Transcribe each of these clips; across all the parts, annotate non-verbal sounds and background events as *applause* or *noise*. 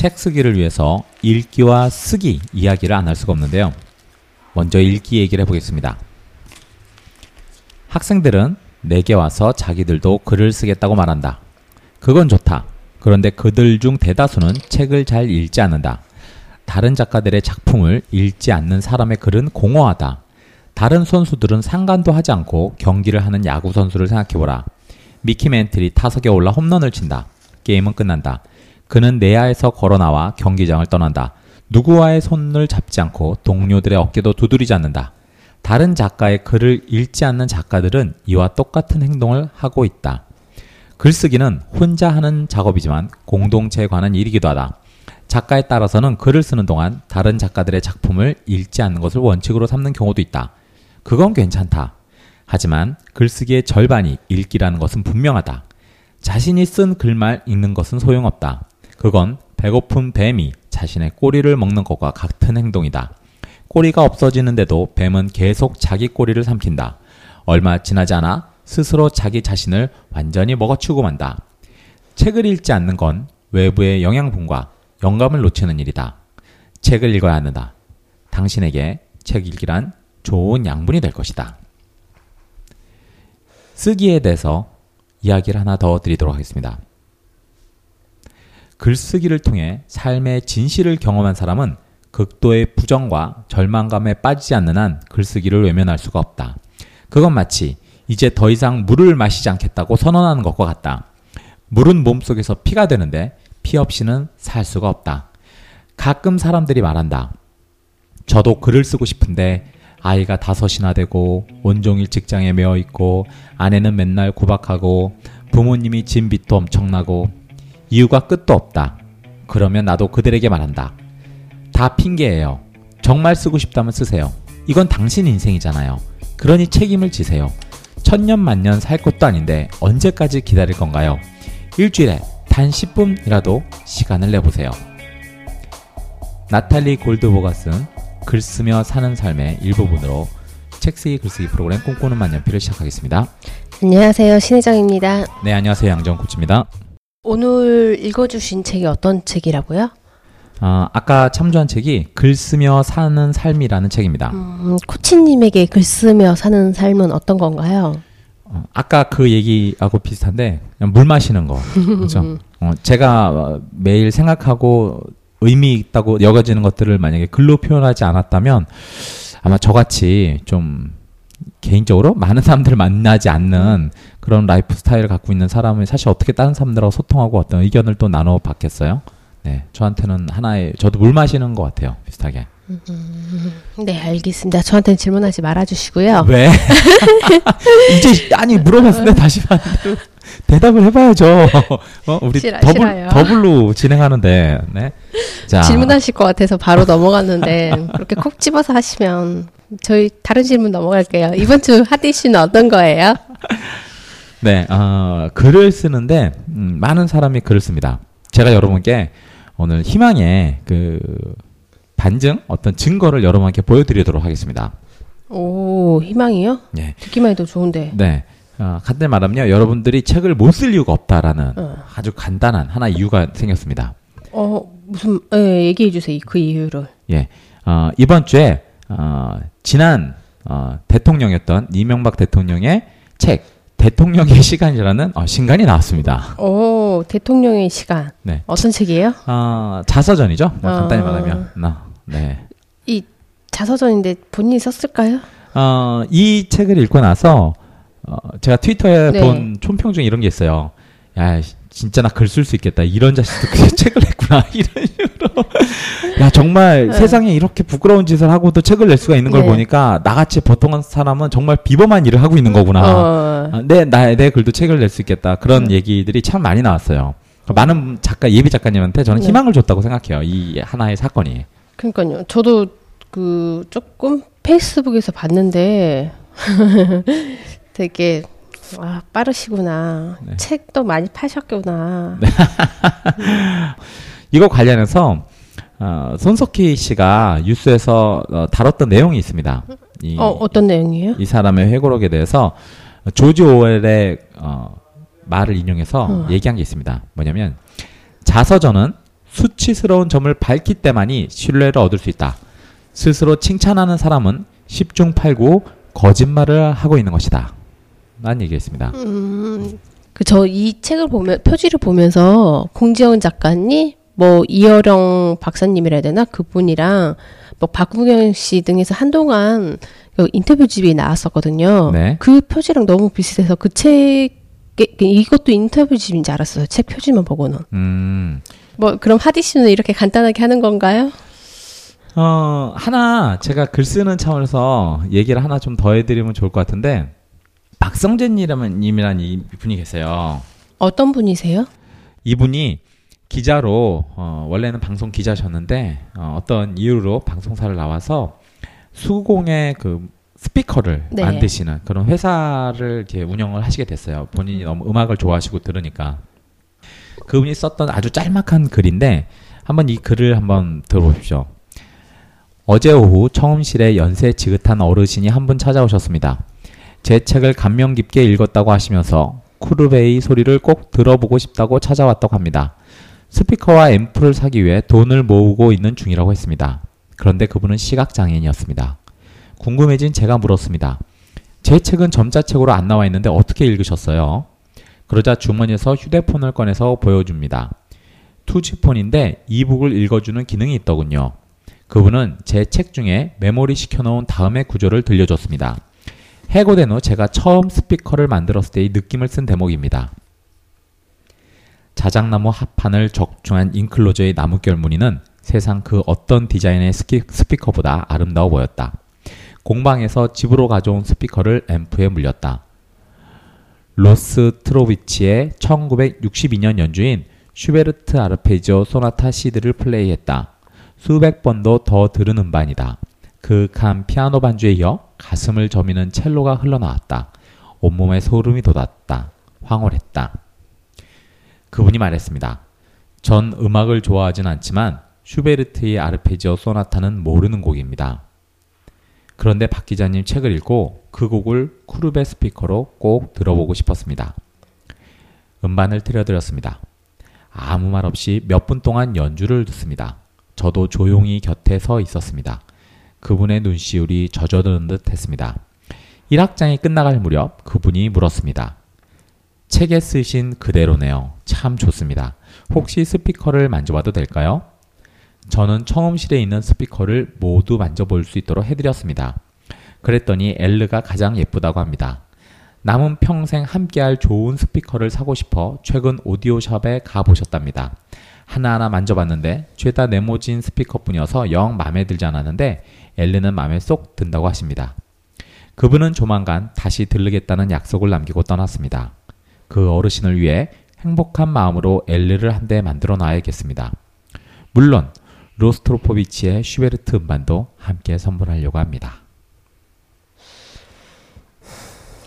책 쓰기를 위해서 읽기와 쓰기 이야기를 안 할 수가 없는데요. 먼저 읽기 얘기를 해보겠습니다. 학생들은 내게 와서 자기들도 글을 쓰겠다고 말한다. 그건 좋다. 그런데 그들 중 대다수는 책을 잘 읽지 않는다. 다른 작가들의 작품을 읽지 않는 사람의 글은 공허하다. 다른 선수들은 상관도 하지 않고 경기를 하는 야구 선수를 생각해보라. 미키 멘틀이 타석에 올라 홈런을 친다. 게임은 끝난다. 그는 내야에서 걸어 나와 경기장을 떠난다. 누구와의 손을 잡지 않고 동료들의 어깨도 두드리지 않는다. 다른 작가의 글을 읽지 않는 작가들은 이와 똑같은 행동을 하고 있다. 글쓰기는 혼자 하는 작업이지만 공동체에 관한 일이기도 하다. 작가에 따라서는 글을 쓰는 동안 다른 작가들의 작품을 읽지 않는 것을 원칙으로 삼는 경우도 있다. 그건 괜찮다. 하지만 글쓰기의 절반이 읽기라는 것은 분명하다. 자신이 쓴 글만 읽는 것은 소용없다. 그건 배고픈 뱀이 자신의 꼬리를 먹는 것과 같은 행동이다. 꼬리가 없어지는데도 뱀은 계속 자기 꼬리를 삼킨다. 얼마 지나지 않아 스스로 자기 자신을 완전히 먹어치우고 만다. 책을 읽지 않는 건 외부의 영양분과 영감을 놓치는 일이다. 책을 읽어야 한다. 당신에게 책 읽기란 좋은 양분이 될 것이다. 쓰기에 대해서 이야기를 하나 더 드리도록 하겠습니다. 글쓰기를 통해 삶의 진실을 경험한 사람은 극도의 부정과 절망감에 빠지지 않는 한 글쓰기를 외면할 수가 없다. 그건 마치 이제 더 이상 물을 마시지 않겠다고 선언하는 것과 같다. 물은 몸속에서 피가 되는데 피 없이는 살 수가 없다. 가끔 사람들이 말한다. 저도 글을 쓰고 싶은데 아이가 다섯이나 되고 온종일 직장에 매어 있고 아내는 맨날 구박하고 부모님이 진 빚도 엄청나고 이유가 끝도 없다. 그러면 나도 그들에게 말한다. 다 핑계예요. 정말 쓰고 싶다면 쓰세요. 이건 당신 인생이잖아요. 그러니 책임을 지세요. 천년 만년 살 것도 아닌데 언제까지 기다릴 건가요? 일주일에 단 10분이라도 시간을 내보세요. 나탈리 골드보가 쓴 글 쓰며 사는 삶의 일부분으로 책쓰기 글쓰기 프로그램 꿈꾸는 만년필을 시작하겠습니다. 안녕하세요. 신혜정입니다. 네, 안녕하세요. 양정 코치입니다. 오늘 읽어주신 책이 어떤 책이라고요? 아, 아까 참조한 책이 글 쓰며 사는 삶이라는 책입니다. 음, 코치님에게 글 쓰며 사는 삶은 어떤 건가요? 어, 아까 그 얘기하고 비슷한데 물 마시는 거 그렇죠. *laughs* 어, 제가 어, 매일 생각하고 의미 있다고 여겨지는 것들을 만약에 글로 표현하지 않았다면 아마 저같이 좀 개인적으로 많은 사람들을 만나지 않는 그런 라이프 스타일을 갖고 있는 사람은 사실 어떻게 다른 사람들하고 소통하고 어떤 의견을 또 나눠 받겠어요? 네, 저한테는 하나의 저도 물 마시는 것 같아요, 비슷하게. 네, 알겠습니다. 저한테는 질문하지 말아주시고요. 왜? *laughs* 이제 아니 물어봤는데 다시 봤는데 대답을 해봐야죠. 어, 우리 싫어, 더블 싫어요. 더블로 진행하는데, 네. 자, 질문하실 것 같아서 바로 넘어갔는데 그렇게 콕 집어서 하시면 저희 다른 질문 넘어갈게요. 이번 주 핫 이슈는 어떤 거예요? *laughs* 네, 어, 글을 쓰는데 음, 많은 사람이 글을 씁니다. 제가 여러분께 오늘 희망의 그 반증 어떤 증거를 여러분께 보여드리도록 하겠습니다. 오, 희망이요? 네, 듣기만 해도 좋은데. 네. 어, 간단히 말하면요, 여러분들이 책을 못 쓸 이유가 없다라는 어. 아주 간단한 하나 이유가 생겼습니다. 어, 무슨, 예, 얘기해 주세요. 그 이유를. 예, 어, 이번 주에 어, 지난 어, 대통령이었던 이명박 대통령의 책 대통령의 *laughs* 시간이라는 어, 신간이 나왔습니다. 오, 대통령의 시간. 네, 어떤 책이에요? 어, 자서전이죠. 뭐 간단히 어. 말하면, 나, 네. 이 자서전인데 본인이 썼을까요? 어, 이 책을 읽고 나서 어, 제가 트위터에 네. 본 총평 중에 이런 게 있어요. 야, 씨, 진짜 나 글 쓸 수 있겠다. 이런 자식도 그 *laughs* 책을 냈구나. *laughs* 이런 식으로. 야, 정말 네. 세상에 이렇게 부끄러운 짓을 하고도 책을 낼 수가 있는 걸 네. 보니까 나같이 보통한 사람은 정말 비범한 일을 하고 있는 거구나. 어, 아, 내, 나, 내 글도 책을 낼 수 있겠다. 그런 얘기들이 참 많이 나왔어요. 많은 작가, 예비 작가님한테 저는 네. 희망을 줬다고 생각해요. 이 하나의 사건이. 그러니까요. 저도 그 조금 페이스북에서 봤는데 *laughs* 되게 아, 빠르시구나. 네. 책도 많이 파셨구나. *laughs* 이거 관련해서 어, 손석희 씨가 뉴스에서 어, 다뤘던 내용이 있습니다. 이, 어, 어떤 내용이에요? 이 사람의 회고록에 대해서 조지 오웰의 어, 말을 인용해서 어. 얘기한 게 있습니다. 뭐냐면 자서전은 수치스러운 점을 밝힐 때만이 신뢰를 얻을 수 있다. 스스로 칭찬하는 사람은 10중 8구 거짓말을 하고 있는 것이다. 난 얘기했습니다. 음, 그 저 이 책을 보면 표지를 보면서 공지영 작가님, 뭐 이어령 박사님이라 해야 되나 그분이랑 뭐 박구경 씨 등에서 한동안 그 인터뷰집이 나왔었거든요. 네. 그 표지랑 너무 비슷해서 그 책에 이것도 인터뷰집인 줄 알았어요. 책 표지만 보고는. 음, 뭐 그럼 하디 씨는 이렇게 간단하게 하는 건가요? 어, 하나 제가 글 쓰는 차원에서 얘기를 하나 좀 더 해드리면 좋을 것 같은데 박성재님이라는 님이라는 이 분이 계세요. 어떤 분이세요? 이분이 기자로 어, 원래는 방송 기자셨는데 어, 어떤 이유로 방송사를 나와서 수공의 그 스피커를 네. 만드시는 그런 회사를 이렇게 운영을 하시게 됐어요. 본인이 너무 음악을 좋아하시고 들으니까 그분이 썼던 아주 짤막한 글인데 한번 이 글을 한번 들어보십시오. 어제 오후 청음실에 연세 지긋한 어르신이 한 분 찾아오셨습니다. 제 책을 감명 깊게 읽었다고 하시면서 쿠르베이 소리를 꼭 들어보고 싶다고 찾아왔다고 합니다. 스피커와 앰프를 사기 위해 돈을 모으고 있는 중이라고 했습니다. 그런데 그분은 시각장애인이었습니다. 궁금해진 제가 물었습니다. 제 책은 점자책으로 안 나와 있는데 어떻게 읽으셨어요? 그러자 주머니에서 휴대폰을 꺼내서 보여줍니다. 투지폰인데 이북을 읽어주는 기능이 있더군요. 그분은 제 책 중에 메모리 시켜놓은 다음의 구조를 들려줬습니다. 해고된 후 제가 처음 스피커를 만들었을 때의 느낌을 쓴 대목입니다. 자작나무 합판을 적중한 인클로저의 나무결 무늬는 세상 그 어떤 디자인의 스피커보다 아름다워 보였다. 공방에서 집으로 가져온 스피커를 앰프에 물렸다. 로스트로포비치의 1962년 연주인 슈베르트 아르페지오 소나타 시디를 플레이했다. 수백 번도 더 들은 음반이다. 그윽한 피아노 반주에 이어 가슴을 저미는 첼로가 흘러나왔다. 온몸에 소름이 돋았다. 황홀했다. 그분이 말했습니다. 전 음악을 좋아하진 않지만 슈베르트의 아르페지오 소나타는 모르는 곡입니다. 그런데 박 기자님 책을 읽고 그 곡을 쿠르베 스피커로 꼭 들어보고 싶었습니다. 음반을 틀어드렸습니다. 아무 말 없이 몇 분 동안 연주를 듣습니다. 저도 조용히 곁에 서 있었습니다. 그분의 눈시울이 젖어드는 듯 했습니다. 1학장이 끝나갈 무렵 그분이 물었습니다. 책에 쓰신 그대로네요. 참 좋습니다. 혹시 스피커를 만져봐도 될까요? 저는 청음실에 있는 스피커를 모두 만져볼 수 있도록 해드렸습니다. 그랬더니 엘르가 가장 예쁘다고 합니다. 남은 평생 함께할 좋은 스피커를 사고 싶어 최근 오디오샵에 가보셨답니다. 하나하나 만져봤는데 죄다 네모진 스피커뿐이어서 영 마음에 들지 않았는데 엘르는 마음에 쏙 든다고 하십니다. 그분은 조만간 다시 들르겠다는 약속을 남기고 떠났습니다. 그 어르신을 위해 행복한 마음으로 엘르를 한 대 만들어 놔야겠습니다. 물론 로스트로포비치의 슈베르트 음반도 함께 선물하려고 합니다.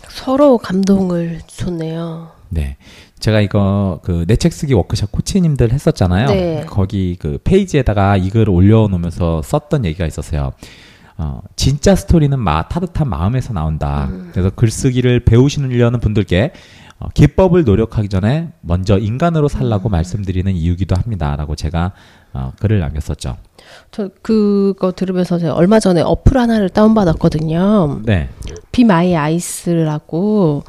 서로 감동을 줬네요. 네. 제가 이거 그 내 책 쓰기 워크숍 코치님들 했었잖아요. 네. 거기 그 페이지에다가 이 글을 올려놓으면서 썼던 얘기가 있었어요. 어, 진짜 스토리는 마, 따뜻한 마음에서 나온다. 그래서 글쓰기를 배우시려는 분들께 어, 기법을 노력하기 전에 먼저 인간으로 살라고 말씀드리는 이유기도 합니다라고 제가 어, 글을 남겼었죠. 저 그거 들으면서 제가 얼마 전에 어플 하나를 다운받았거든요. 네. Be My Eyes라고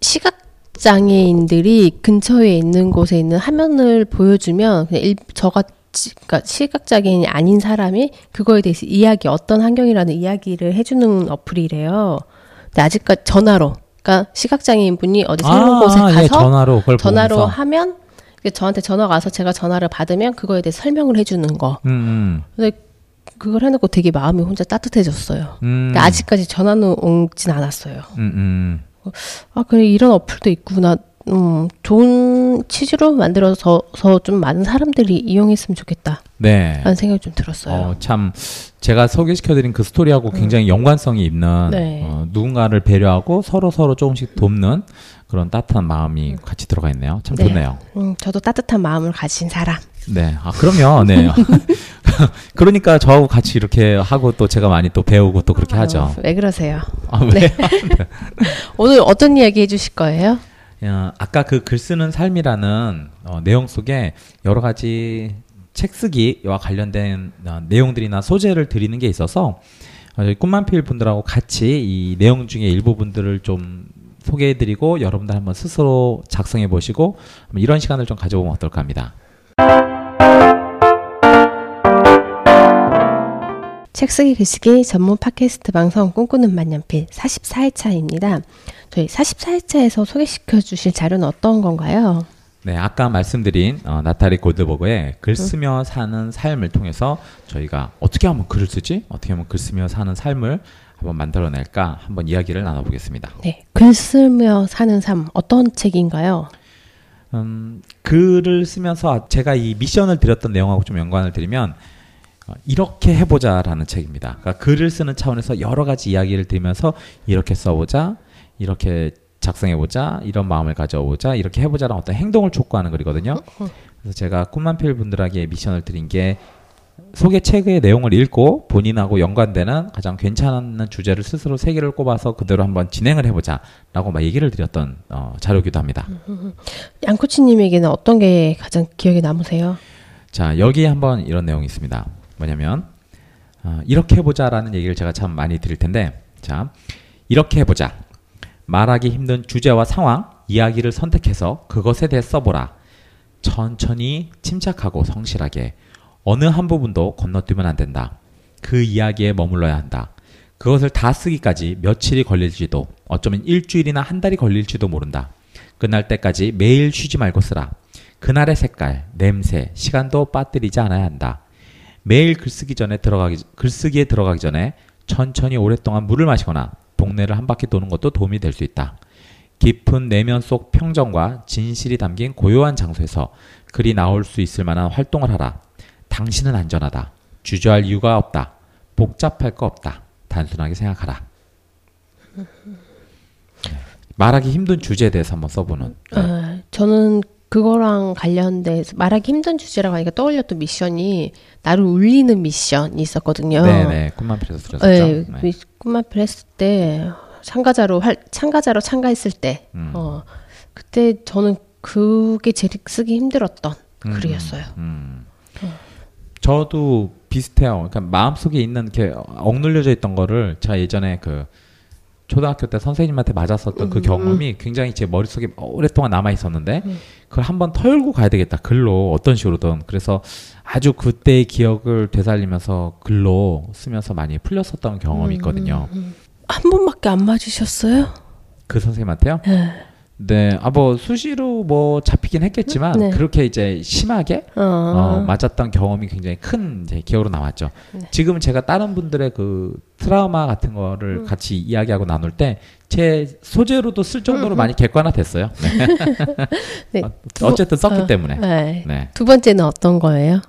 시각 장애인들이 근처에 있는 곳에 있는 화면을 보여주면 일, 저같이 그러니까 시각 장애인이 아닌 사람이 그거에 대해서 이야기 어떤 환경이라는 이야기를 해주는 어플이래요. 근데 아직까지 전화로 그러니까 시각 장애인 분이 어디 새로운 곳에 가서 예, 전화로 전화로 보면서. 하면 저한테 전화가 와서 제가 전화를 받으면 그거에 대해 서 설명을 해주는 거. 음, 음, 근데 그걸 해놓고 되게 마음이 혼자 따뜻해졌어요. 음, 근데 아직까지 전화는 오진 않았어요. 음, 음. 아, 그래, 이런 어플도 있구나. 음, 좋은 취지로 만들어서 좀 많은 사람들이 이용했으면 좋겠다. 네. 라는 생각이 좀 들었어요. 어, 참 제가 소개시켜드린 그 스토리하고 굉장히 연관성이 있는 네. 어, 누군가를 배려하고 서로 서로 조금씩 돕는 그런 따뜻한 마음이 같이 들어가 있네요. 참 네. 좋네요. 음, 저도 따뜻한 마음을 가진 사람. 네, 아 그럼요. 네. *laughs* *laughs* *laughs* 그러니까 저하고 같이 이렇게 하고 또 제가 많이 또 배우고 또 그렇게 하죠. 어, 왜 그러세요? 아, 왜? *laughs* *laughs* 오늘 어떤 이야기 해주실 거예요? 야, 아까 그 글 쓰는 삶이라는 어, 내용 속에 여러 가지 책 쓰기와 관련된 어, 내용들이나 소재를 드리는 게 있어서 어, 저희 꿈만필 분들하고 같이 이 내용 중에 일부분들을 좀 소개해드리고 여러분들 한번 스스로 작성해 보시고 이런 시간을 좀 가져보면 어떨까 합니다. 책쓰기 글쓰기 전문 팟캐스트 방송 꿈꾸는 만년필 44회차입니다. 저희 44회차에서 소개시켜 주실 자료는 어떤 건가요? 네, 아까 말씀드린 어, 나타리 골드버그의 글 쓰며 사는 삶을 통해서 저희가 어떻게 하면 글을 쓰지? 어떻게 하면 글 쓰며 사는 삶을 한번 만들어낼까 한번 이야기를 나눠보겠습니다. 네, 글 쓰며 사는 삶 어떤 책인가요? 음, 글을 쓰면서 제가 이 미션을 드렸던 내용하고 좀 연관을 드리면 어, 이렇게 해보자라는 책입니다. 그러니까 글을 쓰는 차원에서 여러 가지 이야기를 드리면서 이렇게 써보자, 이렇게 작성해보자, 이런 마음을 가져보자, 이렇게 해보자라는 어떤 행동을 촉구하는 글이거든요. 그래서 제가 꿈만필 분들에게 미션을 드린 게 소개 책의 내용을 읽고 본인하고 연관되는 가장 괜찮은 주제를 스스로 세 개를 꼽아서 그대로 한번 진행을 해보자라고 막 얘기를 드렸던 어, 자료기도 합니다. *laughs* 양코치님에게는 어떤 게 가장 기억에 남으세요? 자 여기에 한번 이런 내용이 있습니다. 뭐냐면 어, 이렇게 해보자라는 얘기를 제가 참 많이 드릴 텐데 자 이렇게 해보자 말하기 힘든 주제와 상황 이야기를 선택해서 그것에 대해 써보라 천천히 침착하고 성실하게 어느 한 부분도 건너뛰면 안 된다. 그 이야기에 머물러야 한다. 그것을 다 쓰기까지 며칠이 걸릴지도 어쩌면 일주일이나 한 달이 걸릴지도 모른다. 끝날 때까지 매일 쉬지 말고 쓰라. 그날의 색깔, 냄새, 시간도 빠뜨리지 않아야 한다. 매일 글쓰기 전에 들어가기 글쓰기에 들어가기 전에 천천히 오랫동안 물을 마시거나 동네를 한 바퀴 도는 것도 도움이 될 수 있다. 깊은 내면 속 평정과 진실이 담긴 고요한 장소에서 글이 나올 수 있을 만한 활동을 하라. 당신은 안전하다. 주저할 이유가 없다. 복잡할 거 없다. 단순하게 생각하라. 네. 말하기 힘든 주제에 대해서 한번 써보는. 아, 저는 그거랑 관련돼서 말하기 힘든 주제라고 하니까 떠올렸던 미션이 나를 울리는 미션이 있었거든요. 네네. 꿈만필에서 들었었죠. 네, 네. 그 꿈만필 했을 때 참가자로 활, 참가자로 참가했을 때, 음. 어, 그때 저는 그게 제일 쓰기 힘들었던 음, 글이었어요. 음. 저도 비슷해요. 그러니까 마음속에 있는 이렇게 억눌려져 있던 거를 제가 예전에 그 초등학교 때 선생님한테 맞았었던 그 경험이 굉장히 제 머릿속에 오랫동안 남아 있었는데 그걸 한번 털고 가야 되겠다. 글로 어떤 식으로든. 그래서 아주 그때의 기억을 되살리면서 글로 쓰면서 많이 풀렸었던 경험이 있거든요. 한 번밖에 안 맞으셨어요? 그 선생님한테요? 네. 네. 아, 뭐 수시로 뭐 잡히긴 했겠지만 네. 그렇게 이제 심하게 어, 어, 맞았던 경험이 굉장히 큰 이제 기억으로 남았죠. 지금 제가 다른 분들의 그 트라우마 같은 거를 같이 이야기하고 나눌 때 제 소재로도 쓸 정도로 많이 객관화됐어요. 네. *laughs* 네. 어, 두- 어쨌든 썼기 어, 때문에. 네. 네. 두 번째는 어떤 거예요?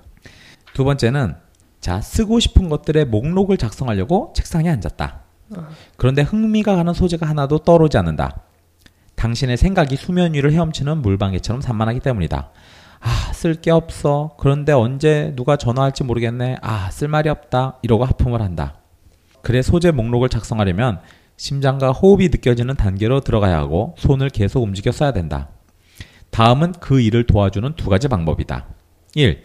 두 번째는 자 쓰고 싶은 것들의 목록을 작성하려고 책상에 앉았다. 그런데 흥미가 가는 소재가 하나도 떠오르지 않는다. 당신의 생각이 수면 위를 헤엄치는 물방개처럼 산만하기 때문이다. 아, 쓸 게 없어. 그런데 언제 누가 전화할지 모르겠네. 아, 쓸 말이 없다. 이러고 하품을 한다. 그래 소재 목록을 작성하려면 심장과 호흡이 느껴지는 단계로 들어가야 하고 손을 계속 움직여 써야 된다. 다음은 그 일을 도와주는 두 가지 방법이다. 1.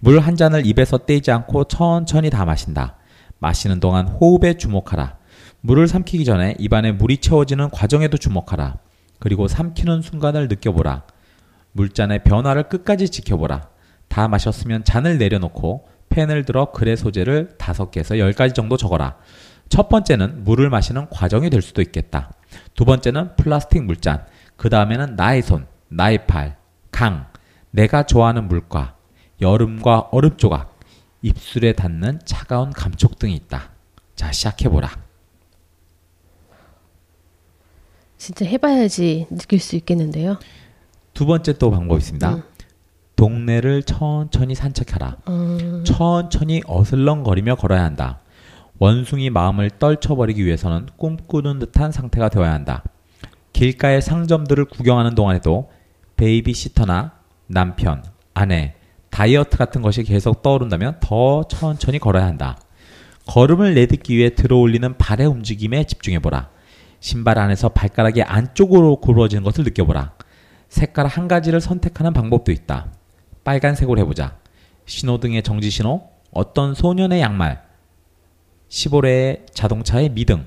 물 한 잔을 입에서 떼지 않고 천천히 다 마신다. 마시는 동안 호흡에 주목하라. 물을 삼키기 전에 입안에 물이 채워지는 과정에도 주목하라. 그리고 삼키는 순간을 느껴보라. 물잔의 변화를 끝까지 지켜보라. 다 마셨으면 잔을 내려놓고 펜을 들어 글의 소재를 다섯 개에서 열 가지 정도 적어라. 첫 번째는 물을 마시는 과정이 될 수도 있겠다. 두 번째는 플라스틱 물잔. 그 다음에는 나의 손, 나의 팔, 강, 내가 좋아하는 물과 여름과 얼음 조각, 입술에 닿는 차가운 감촉 등이 있다. 자, 시작해보라. 진짜 해봐야지 느낄 수 있겠는데요. 두 번째 또 방법이 있습니다. 동네를 천천히 산책하라. 천천히 어슬렁거리며 걸어야 한다. 원숭이 마음을 떨쳐버리기 위해서는 꿈꾸는 듯한 상태가 되어야 한다. 길가의 상점들을 구경하는 동안에도 베이비시터나 남편, 아내, 다이어트 같은 것이 계속 떠오른다면 더 천천히 걸어야 한다. 걸음을 내딛기 위해 들어올리는 발의 움직임에 집중해보라. 신발 안에서 발가락이 안쪽으로 굽어지는 것을 느껴보라. 색깔 한 가지를 선택하는 방법도 있다. 빨간색으로 해보자. 신호등의 정지 신호, 어떤 소년의 양말, 시보레의 자동차의 미등,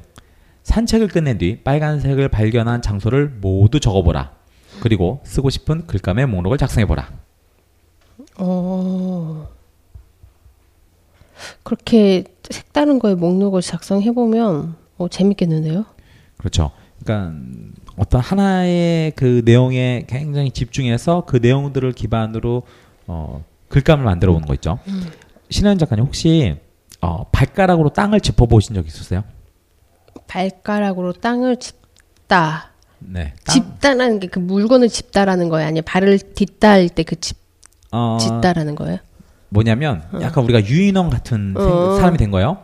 산책을 끝낸 뒤 빨간색을 발견한 장소를 모두 적어보라. 그리고 쓰고 싶은 글감의 목록을 작성해보라. 어. 그렇게 색다른 거에 목록을 작성해 보면 어, 재밌겠는데요? 그렇죠. 그러니까 어떤 하나의 그 내용에 굉장히 집중해서 그 내용들을 기반으로 어, 글감을 만들어 보는 거 있죠. 신현 작가님 혹시 어, 발가락으로 땅을 짚어 보신 적 있으세요? 발가락으로 땅을 짚다. 네. 땅- 짚다라는 게 그 물건을 짚다라는 거예요? 아니면 발을 딛다 할 때그 짚, 어, 짚다라는 거예요? 뭐냐면 약간 우리가 유인원 같은 생- 어. 사람이 된 거예요.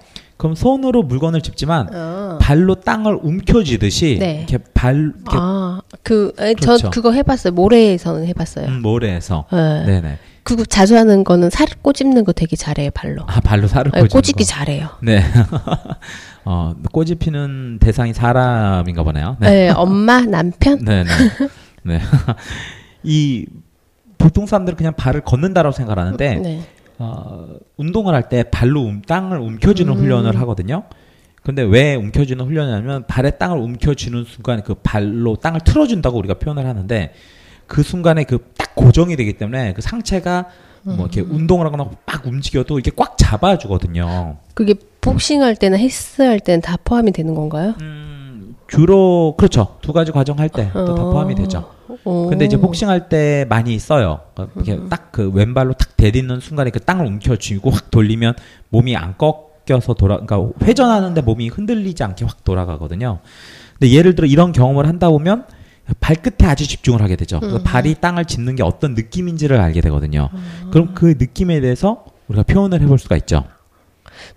그럼 손으로 물건을 짚지만 어. 발로 땅을 움켜쥐듯이 네. 이렇게 발 이렇게 아, 그, 에, 그렇죠. 저 그거 해봤어요. 모래에서는 해봤어요. 음, 모래에서 네. 네네 그거 자주 하는 거는 살 꼬집는 거 되게 잘해요, 발로. 아 발로 살을 네, 꼬집는 꼬집기 거. 잘해요. 네. *laughs* 어, 꼬집히는 대상이 사람인가 보네요. 네. 네, 엄마, 남편? *laughs* 네, 네. *laughs* 네. 이 보통 사람들은 그냥 발을 걷는다라고 생각하는데 네. 어, 운동을 할 때 발로 움, 땅을 움켜쥐는 음. 훈련을 하거든요. 근데 왜 움켜쥐는 훈련이냐면 발에 땅을 움켜쥐는 순간 그 발로 땅을 틀어준다고 우리가 표현을 하는데 그 순간에 그 딱 고정이 되기 때문에 그 상체가 뭐 이렇게 음. 운동을 하거나 막 움직여도 이게 꽉 잡아주거든요. 그게 복싱 할 때나 헬스 할 때는 다 포함이 되는 건가요? 음, 주로 그렇죠. 두 가지 과정 할때또다 어. 포함이 되죠. 어. 근데 이제 복싱할 때 많이 써요. 이렇게 딱그 왼발로 탁 대딛는 순간에 그 땅을 움켜쥐고 확 돌리면 몸이 안 꺾여서 돌아, 그러니까 회전하는데 몸이 흔들리지 않게 확 돌아가거든요. 근데 예를 들어 이런 경험을 한다 보면 발끝에 아주 집중을 하게 되죠. 그래서 발이 땅을 짚는 게 어떤 느낌인지를 알게 되거든요. 그럼 그 느낌에 대해서 우리가 표현을 해볼 수가 있죠.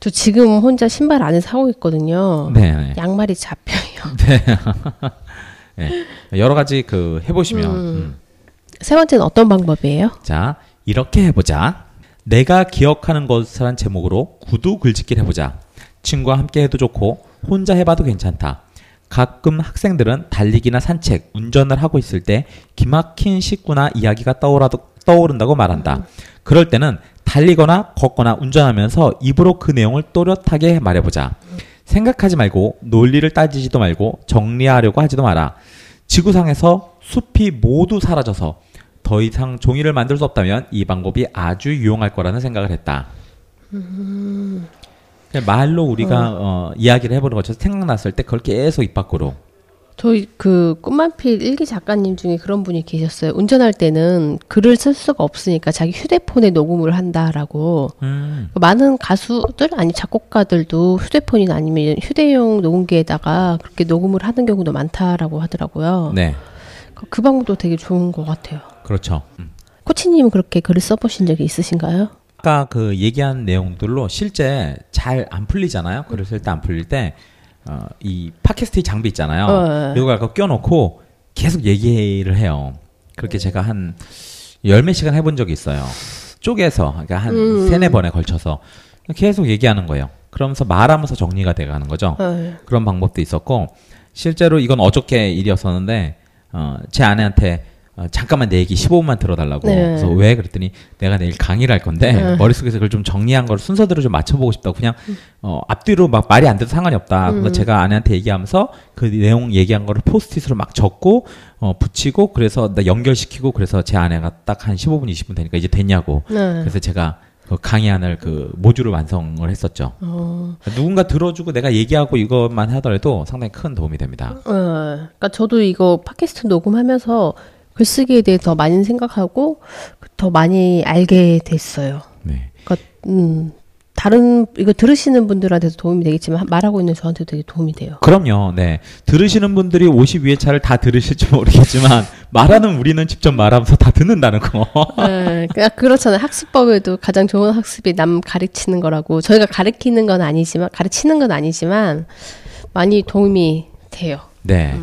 저 지금 혼자 신발 안에 사고 있거든요. 네. 네. 양말이 잡혀요. *laughs* 네. 여러 가지 그 해보시면 음. 음. 세 번째는 어떤 방법이에요? 자, 이렇게 해보자. 내가 기억하는 것이란 제목으로 구두 글짓기를 해보자. 친구와 함께 해도 좋고 혼자 해봐도 괜찮다. 가끔 학생들은 달리기나 산책, 운전을 하고 있을 때 기막힌 식구나 이야기가 떠오른다고 말한다. 그럴 때는 달리거나 걷거나 운전하면서 입으로 그 내용을 또렷하게 말해보자. 생각하지 말고 논리를 따지지도 말고 정리하려고 하지도 마라. 지구상에서 숲이 모두 사라져서 더 이상 종이를 만들 수 없다면 이 방법이 아주 유용할 거라는 생각을 했다. 그냥 말로 우리가 어, 이야기를 해보는 것처럼 생각났을 때 그걸 계속 입 밖으로. 저희 그 꿈만필 일기 작가님 중에 그런 분이 계셨어요. 운전할 때는 글을 쓸 수가 없으니까 자기 휴대폰에 녹음을 한다라고. 음, 많은 가수들 아니 작곡가들도 휴대폰이나 아니면 휴대용 녹음기에다가 그렇게 녹음을 하는 경우도 많다라고 하더라고요. 네, 그- 그 방법도 되게 좋은 것 같아요. 그렇죠. 음. 코치님은 그렇게 글을 써보신 적이 있으신가요? 아까 그 얘기한 내용들로 실제 잘 안 풀리잖아요. 글을 쓸 때 안 풀릴 때, 어, 이 팟캐스트 장비 있잖아요. 어. 이거 약간 껴놓고 계속 얘기를 해요. 그렇게 제가 한 열 몇 시간 해본 적이 있어요. 쪼개서, 그러니까 한 음. 세네 번에 걸쳐서 계속 얘기하는 거예요. 그러면서 말하면서 정리가 돼가는 거죠. 어. 그런 방법도 있었고, 실제로 이건 어저께 일이었었는데, 어, 제 아내한테 어, 잠깐만 내 얘기 15분만 들어달라고. 네. 그래서 왜 그랬더니 내가 내일 강의를 할 건데 네. 머릿속에서 그걸 좀 정리한 걸 순서대로 좀 맞춰보고 싶다고 그냥 어, 앞뒤로 막 말이 안 돼도 상관이 없다. 그래서 제가 아내한테 얘기하면서 그 내용 얘기한 거를 포스트잇으로 막 적고 어, 붙이고 그래서 나 연결시키고 그래서 제 아내가 딱 한 15분 20분 되니까 이제 됐냐고. 네. 그래서 제가 그 강의안을 그 모듈을 완성을 했었죠. 어. 누군가 들어주고 내가 얘기하고 이것만 하더라도 상당히 큰 도움이 됩니다. 어, 그러니까 저도 이거 팟캐스트 녹음하면서 글쓰기에 대해 더 많이 생각하고 더 많이 알게 됐어요. 네. 그러니까 음, 다른 이거 들으시는 분들한테도 도움이 되겠지만 말하고 있는 저한테도 되게 도움이 돼요. 그럼요. 네. 들으시는 분들이 52회 차를 다 들으실지 모르겠지만 *laughs* 말하는 우리는 직접 말하면서 다 듣는다는 거. *laughs* 네, 그냥 그렇잖아요. 학습법에도 가장 좋은 학습이 남 가르치는 거라고 저희가 가르치는 건 아니지만 가르치는 건 아니지만 많이 도움이 돼요. 네.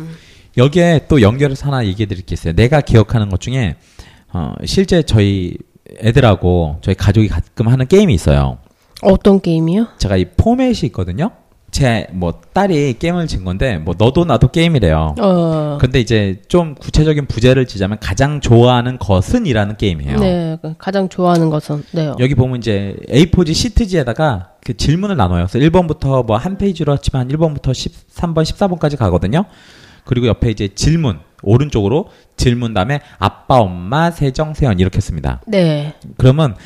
여기에 또 연결해서 하나 얘기해 드릴 게 있어요. 내가 기억하는 것 중에 어, 실제 저희 애들하고 저희 가족이 가끔 하는 게임이 있어요. 어떤 게임이요? 제가 이 포맷이 있거든요. 제 뭐 딸이 게임을 진 건데 뭐 너도 나도 게임이래요. 어. 근데 이제 좀 구체적인 부제를 지자면 가장 좋아하는 것은이라는 게임이에요. 네, 그 가장 좋아하는 것은 네요. 여기 보면 이제 A4지 시트지에다가 그 질문을 나눠요. 그래서 1번부터 뭐 한 페이지로 치면 1번부터 13번, 14번까지 가거든요. 그리고 옆에 이제 질문, 오른쪽으로 질문 다음에 아빠, 엄마, 세정, 세연 이렇게 씁니다. 네. 그러면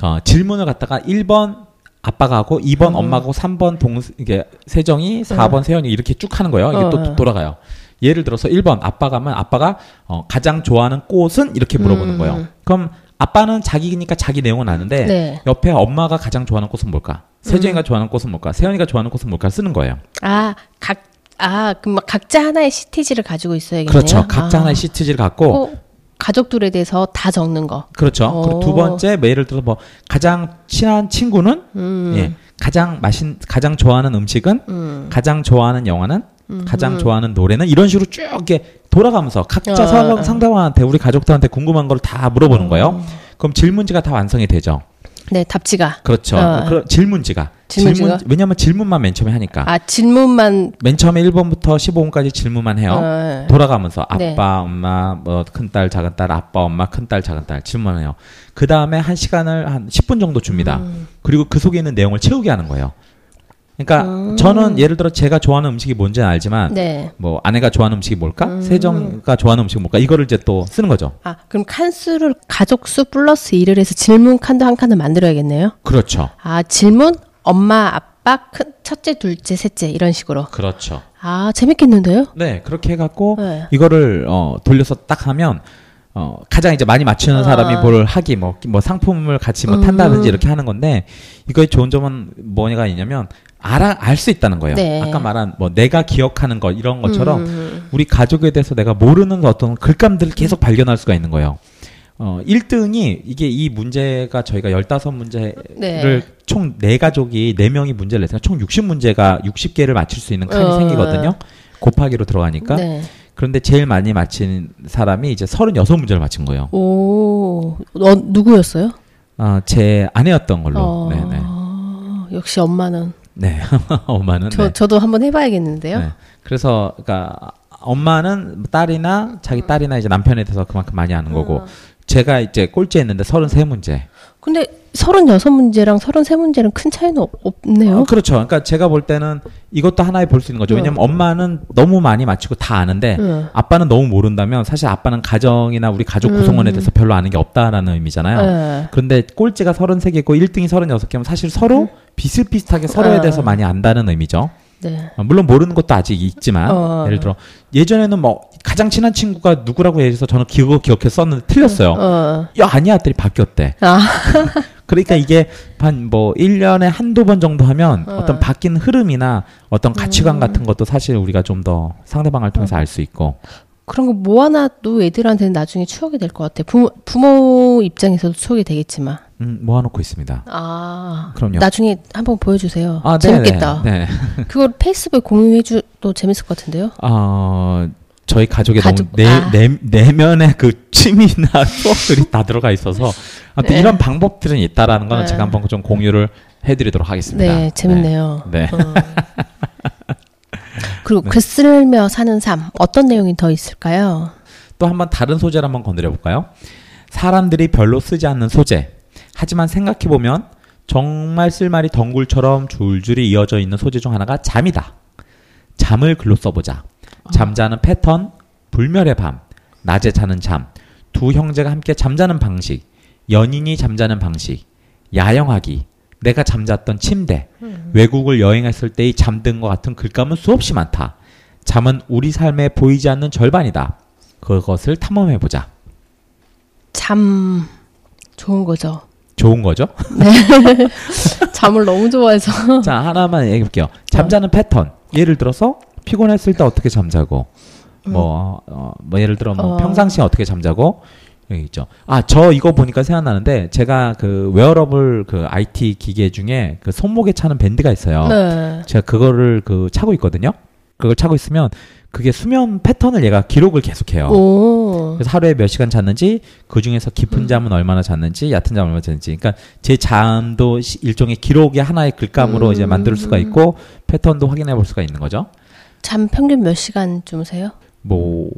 어, 질문을 갖다가 1번 아빠가 하고 2번 엄마가 하고 3번 동 이게 세정이 4번 세연이 이렇게 쭉 하는 거예요. 이게 어, 또 어. 돌아가요. 예를 들어서 1번 아빠가 하면 아빠가 어, 가장 좋아하는 꽃은 이렇게 물어보는 음. 거예요. 그럼 아빠는 자기니까 자기 내용은 아는데 네. 옆에 엄마가 가장 좋아하는 꽃은 뭘까? 세정이가 좋아하는 꽃은 뭘까? 세연이가 좋아하는 꽃은 뭘까? 쓰는 거예요. 아, 각, 아, 그럼 막 각자 하나의 시티지를 가지고 있어야겠네요. 그렇죠. 각자 아. 하나의 시트지를 갖고 어, 가족들에 대해서 다 적는 거. 그렇죠. 그리고 두 오. 번째 뭐 예를 들어서 뭐 가장 친한 친구는 음. 예. 가장 맛인 가장 좋아하는 음식은 음. 가장 좋아하는 영화는 음. 가장 좋아하는 노래는 이런 식으로 쭉 이렇게 돌아가면서 각자 어, 상- 어. 상대방한테 우리 가족들한테 궁금한 걸 다 물어보는 거예요. 음. 그럼 질문지가 다 완성이 되죠. 네, 답지가. 그렇죠. 어. 그 질문지가. 질문 왜냐면 질문만 맨 처음에 하니까. 아, 질문만 맨 처음에 1번부터 15번까지 질문만 해요. 어, 돌아가면서 아빠, 네. 엄마, 뭐 큰딸, 작은딸, 아빠, 엄마, 큰딸, 작은딸 질문해요. 그 다음에 한 시간을 한 10분 정도 줍니다. 음. 그리고 그 속에 있는 내용을 채우게 하는 거예요. 그러니까 음. 저는 예를 들어 제가 좋아하는 음식이 뭔지는 알지만 네. 뭐 아내가 좋아하는 음식이 뭘까? 음. 세정가 좋아하는 음식이 뭘까? 이거를 이제 또 쓰는 거죠. 아, 그럼 칸수를 가족 수 플러스 1을 해서 질문 칸도 한 칸을 만들어야겠네요. 그렇죠. 아, 질문 엄마, 아빠, 큰 첫째, 둘째, 셋째 이런 식으로. 그렇죠. 아, 재밌겠는데요? 네, 그렇게 해갖고 네. 이거를 어, 돌려서 딱 하면 어, 가장 이제 많이 맞추는 아. 사람이 뭘 하기 뭐, 뭐 상품을 같이 뭐 음. 탄다든지 이렇게 하는 건데 이거의 좋은 점은 뭐가 있냐면 알아 알 수 있다는 거예요. 네. 아까 말한 뭐 내가 기억하는 것 이런 것처럼 음. 우리 가족에 대해서 내가 모르는 어떤 글감들을 계속 발견할 수가 있는 거예요. 어, 1등이 이게 이 문제가 저희가 15문제를 네. 총네 가족이 네명이 문제를 냈으니까 총 60문제가 60개를 맞출 수 있는 칸이 어. 생기거든요. 곱하기로 들어가니까. 네. 그런데 제일 많이 맞힌 사람이 이제 36문제를 맞힌 거예요. 오, 어, 누구였어요? 아, 제 아내였던 걸로. 어, 네네. 역시 엄마는. 네. *laughs* 엄마는. 저, 네. 저도 한번 해봐야겠는데요. 네. 그래서, 그러니까, 엄마는 딸이나 자기 딸이나 이제 남편에 대해서 그만큼 많이 아는 거고, 어. 제가 이제 꼴찌 했는데 33문제. 근데 36문제랑 33문제는 큰 차이는 없, 없네요. 어, 그렇죠. 그러니까 제가 볼 때는 이것도 하나의 볼 수 있는 거죠. 왜냐면 엄마는 너무 많이 맞히고 다 아는데, 응. 아빠는 너무 모른다면 사실 아빠는 가정이나 우리 가족 구성원에 대해서 별로 아는 게 없다라는 의미잖아요. 네. 그런데 꼴찌가 33개 있고 1등이 36개면 사실 서로 비슷비슷하게 서로에 어. 대해서 많이 안다는 의미죠. 네. 어, 물론 모르는 것도 아직 있지만 어. 예를 들어 예전에는 뭐 가장 친한 친구가 누구라고 해서 저는 기억 기억해 썼는데 틀렸어요. 어. 야 아니야 들이 바뀌었대. 아, *laughs* 그러니까 이게 한 뭐 1년에 한두 번 정도 하면 어. 어. 떤 바뀐 흐름이나 어떤 가치관 같은 것도 사실 우리가 좀 더 상대방을 통해서 알 수 있고 그런 거 모아놔도 애들한테는 나중에 추억이 될 것 같아. 부모, 부모 입장에서도 추억이 되겠지만. 음, 모아놓고 있습니다. 아, 그럼요. 나중에 한번 보여주세요. 아, 재밌겠다. 네네. 네. 그걸 페이스북에 공유해줘도 재밌을 것 같은데요. 어, 저희 가족에 가족- 너무 내, 아. 내, 내면의 그 취미나 *laughs* 추억들이 다 들어가 있어서 아무튼 네. 이런 방법들은 있다라는 거는 네. 제가 한번 좀 공유를 해드리도록 하겠습니다. 네, 재밌네요. 네. 네. 어. *laughs* 그리고 글 쓰며 사는 삶 어떤 내용이 더 있을까요? 또 한번 다른 소재를 한번 건드려 볼까요? 사람들이 별로 쓰지 않는 소재. 하지만 생각해 보면 정말 쓸말이 덩굴처럼 줄줄이 이어져 있는 소재 중 하나가 잠이다. 잠을 글로 써보자. 잠자는 패턴, 불멸의 밤, 낮에 자는 잠, 두 형제가 함께 잠자는 방식, 연인이 잠자는 방식, 야영하기, 내가 잠잤던 침대, 외국을 여행했을 때의 잠든 것 같은 글감은 수없이 많다. 잠은 우리 삶에 보이지 않는 절반이다. 그것을 탐험해 보자. 잠 좋은 거죠. 좋은 거죠? *laughs* 잠을 너무 좋아해서. *laughs* 자, 하나만 얘기해 볼게요. 잠자는 패턴. 예를 들어서 피곤했을 때 어떻게 잠자고, 뭐, 어, 뭐 예를 들어 뭐 어. 평상시에 어떻게 잠자고, 여기 있죠. 아, 저 이거 보니까 생각나는데, 제가 그 웨어러블 그 IT 기계 중에 그 손목에 차는 밴드가 있어요. 네. 제가 그거를 그 차고 있거든요. 그걸 차고 있으면 그게 수면 패턴을 얘가 기록을 계속해요. 오. 어. 그래서 하루에 몇 시간 잤는지 그 중에서 깊은 잠은 얼마나 잤는지 얕은 잠은 얼마나 잤는지 그러니까 제 잠도 시- 일종의 기록의 하나의 글감으로 음. 이제 만들 수가 있고 패턴도 확인해 볼 수가 있는 거죠. 잠 평균 몇 시간 주무세요? 뭐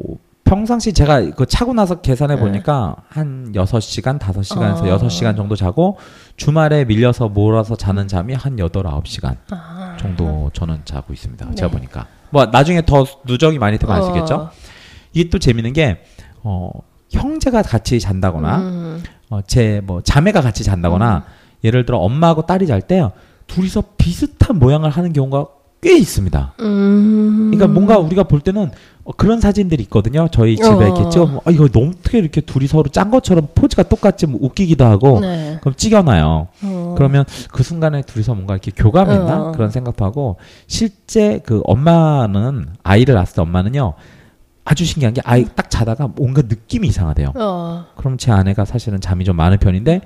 평상시 제가 그 차고 나서 계산해 네. 보니까 한 6시간, 5시간에서 어. 6시간 정도 자고 주말에 밀려서 몰아서 자는 잠이 한 8, 9시간 아. 정도 저는 자고 있습니다. 네. 제가 보니까. 뭐 나중에 더 누적이 많이 되면 아시겠죠? 어. 이게 또 재밌는 게 어, 형제가 같이 잔다거나 음. 어, 제 뭐 자매가 같이 잔다거나 예를 들어 엄마하고 딸이 잘 때 둘이서 비슷한 모양을 하는 경우가 꽤 있습니다. 음. 그러니까 뭔가 우리가 볼 때는 어, 그런 사진들이 있거든요. 저희 집에 어. 이렇게 찍어보면 아, 이거 너무 어떻게 이렇게 둘이 서로 짠 것처럼 포즈가 똑같지 뭐 웃기기도 하고 네. 그럼 찍어놔요. 어. 그러면 그 순간에 둘이서 뭔가 이렇게 교감했나 어. 그런 생각도 하고 실제 그 엄마는 아이를 낳았을 때 엄마는요 아주 신기한 게 아이 딱 자다가 뭔가 느낌이 이상하대요. 어. 그럼 제 아내가 사실은 잠이 좀 많은 편인데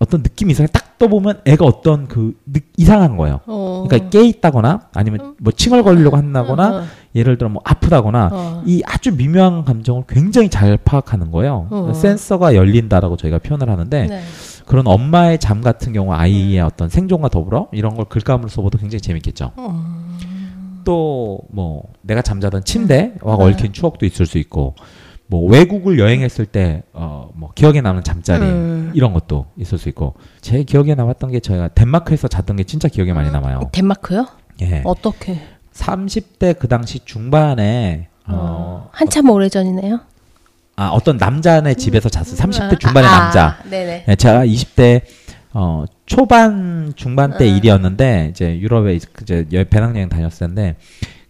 어떤 느낌이 이상해 딱 떠보면 애가 어떤 그 느- 이상한 거예요. 어. 그러니까 깨 있다거나 아니면 뭐 칭얼거리려고 한다거나 어. 예를 들어 뭐 아프다거나 어. 이 아주 미묘한 감정을 굉장히 잘 파악하는 거예요. 어. 센서가 열린다라고 저희가 표현을 하는데 네. 그런 엄마의 잠 같은 경우 아이의 어떤 생존과 더불어 이런 걸 글감으로 써봐도 굉장히 재밌겠죠. 어. 또뭐 내가 잠자던 침대와 네. 얽힌 추억도 있을 수 있고 뭐 외국을 여행했을 때 어 뭐 기억에 남는 잠자리 음. 이런 것도 있을 수 있고 제 기억에 남았던 게 저희가 덴마크에서 잤던 게 진짜 기억에 많이 남아요. 덴마크요? 예. 어떻게? 30대 그 당시 중반에 어, 한참 오래 전이네요. 아 어떤 남자네 집에서 잤어요. 30대 중반의 아, 남자. 네네. 예, 제가 20대 어 초반 중반 때 음. 일이었는데 이제 유럽에 이제 여- 배낭여행 다녔을 텐데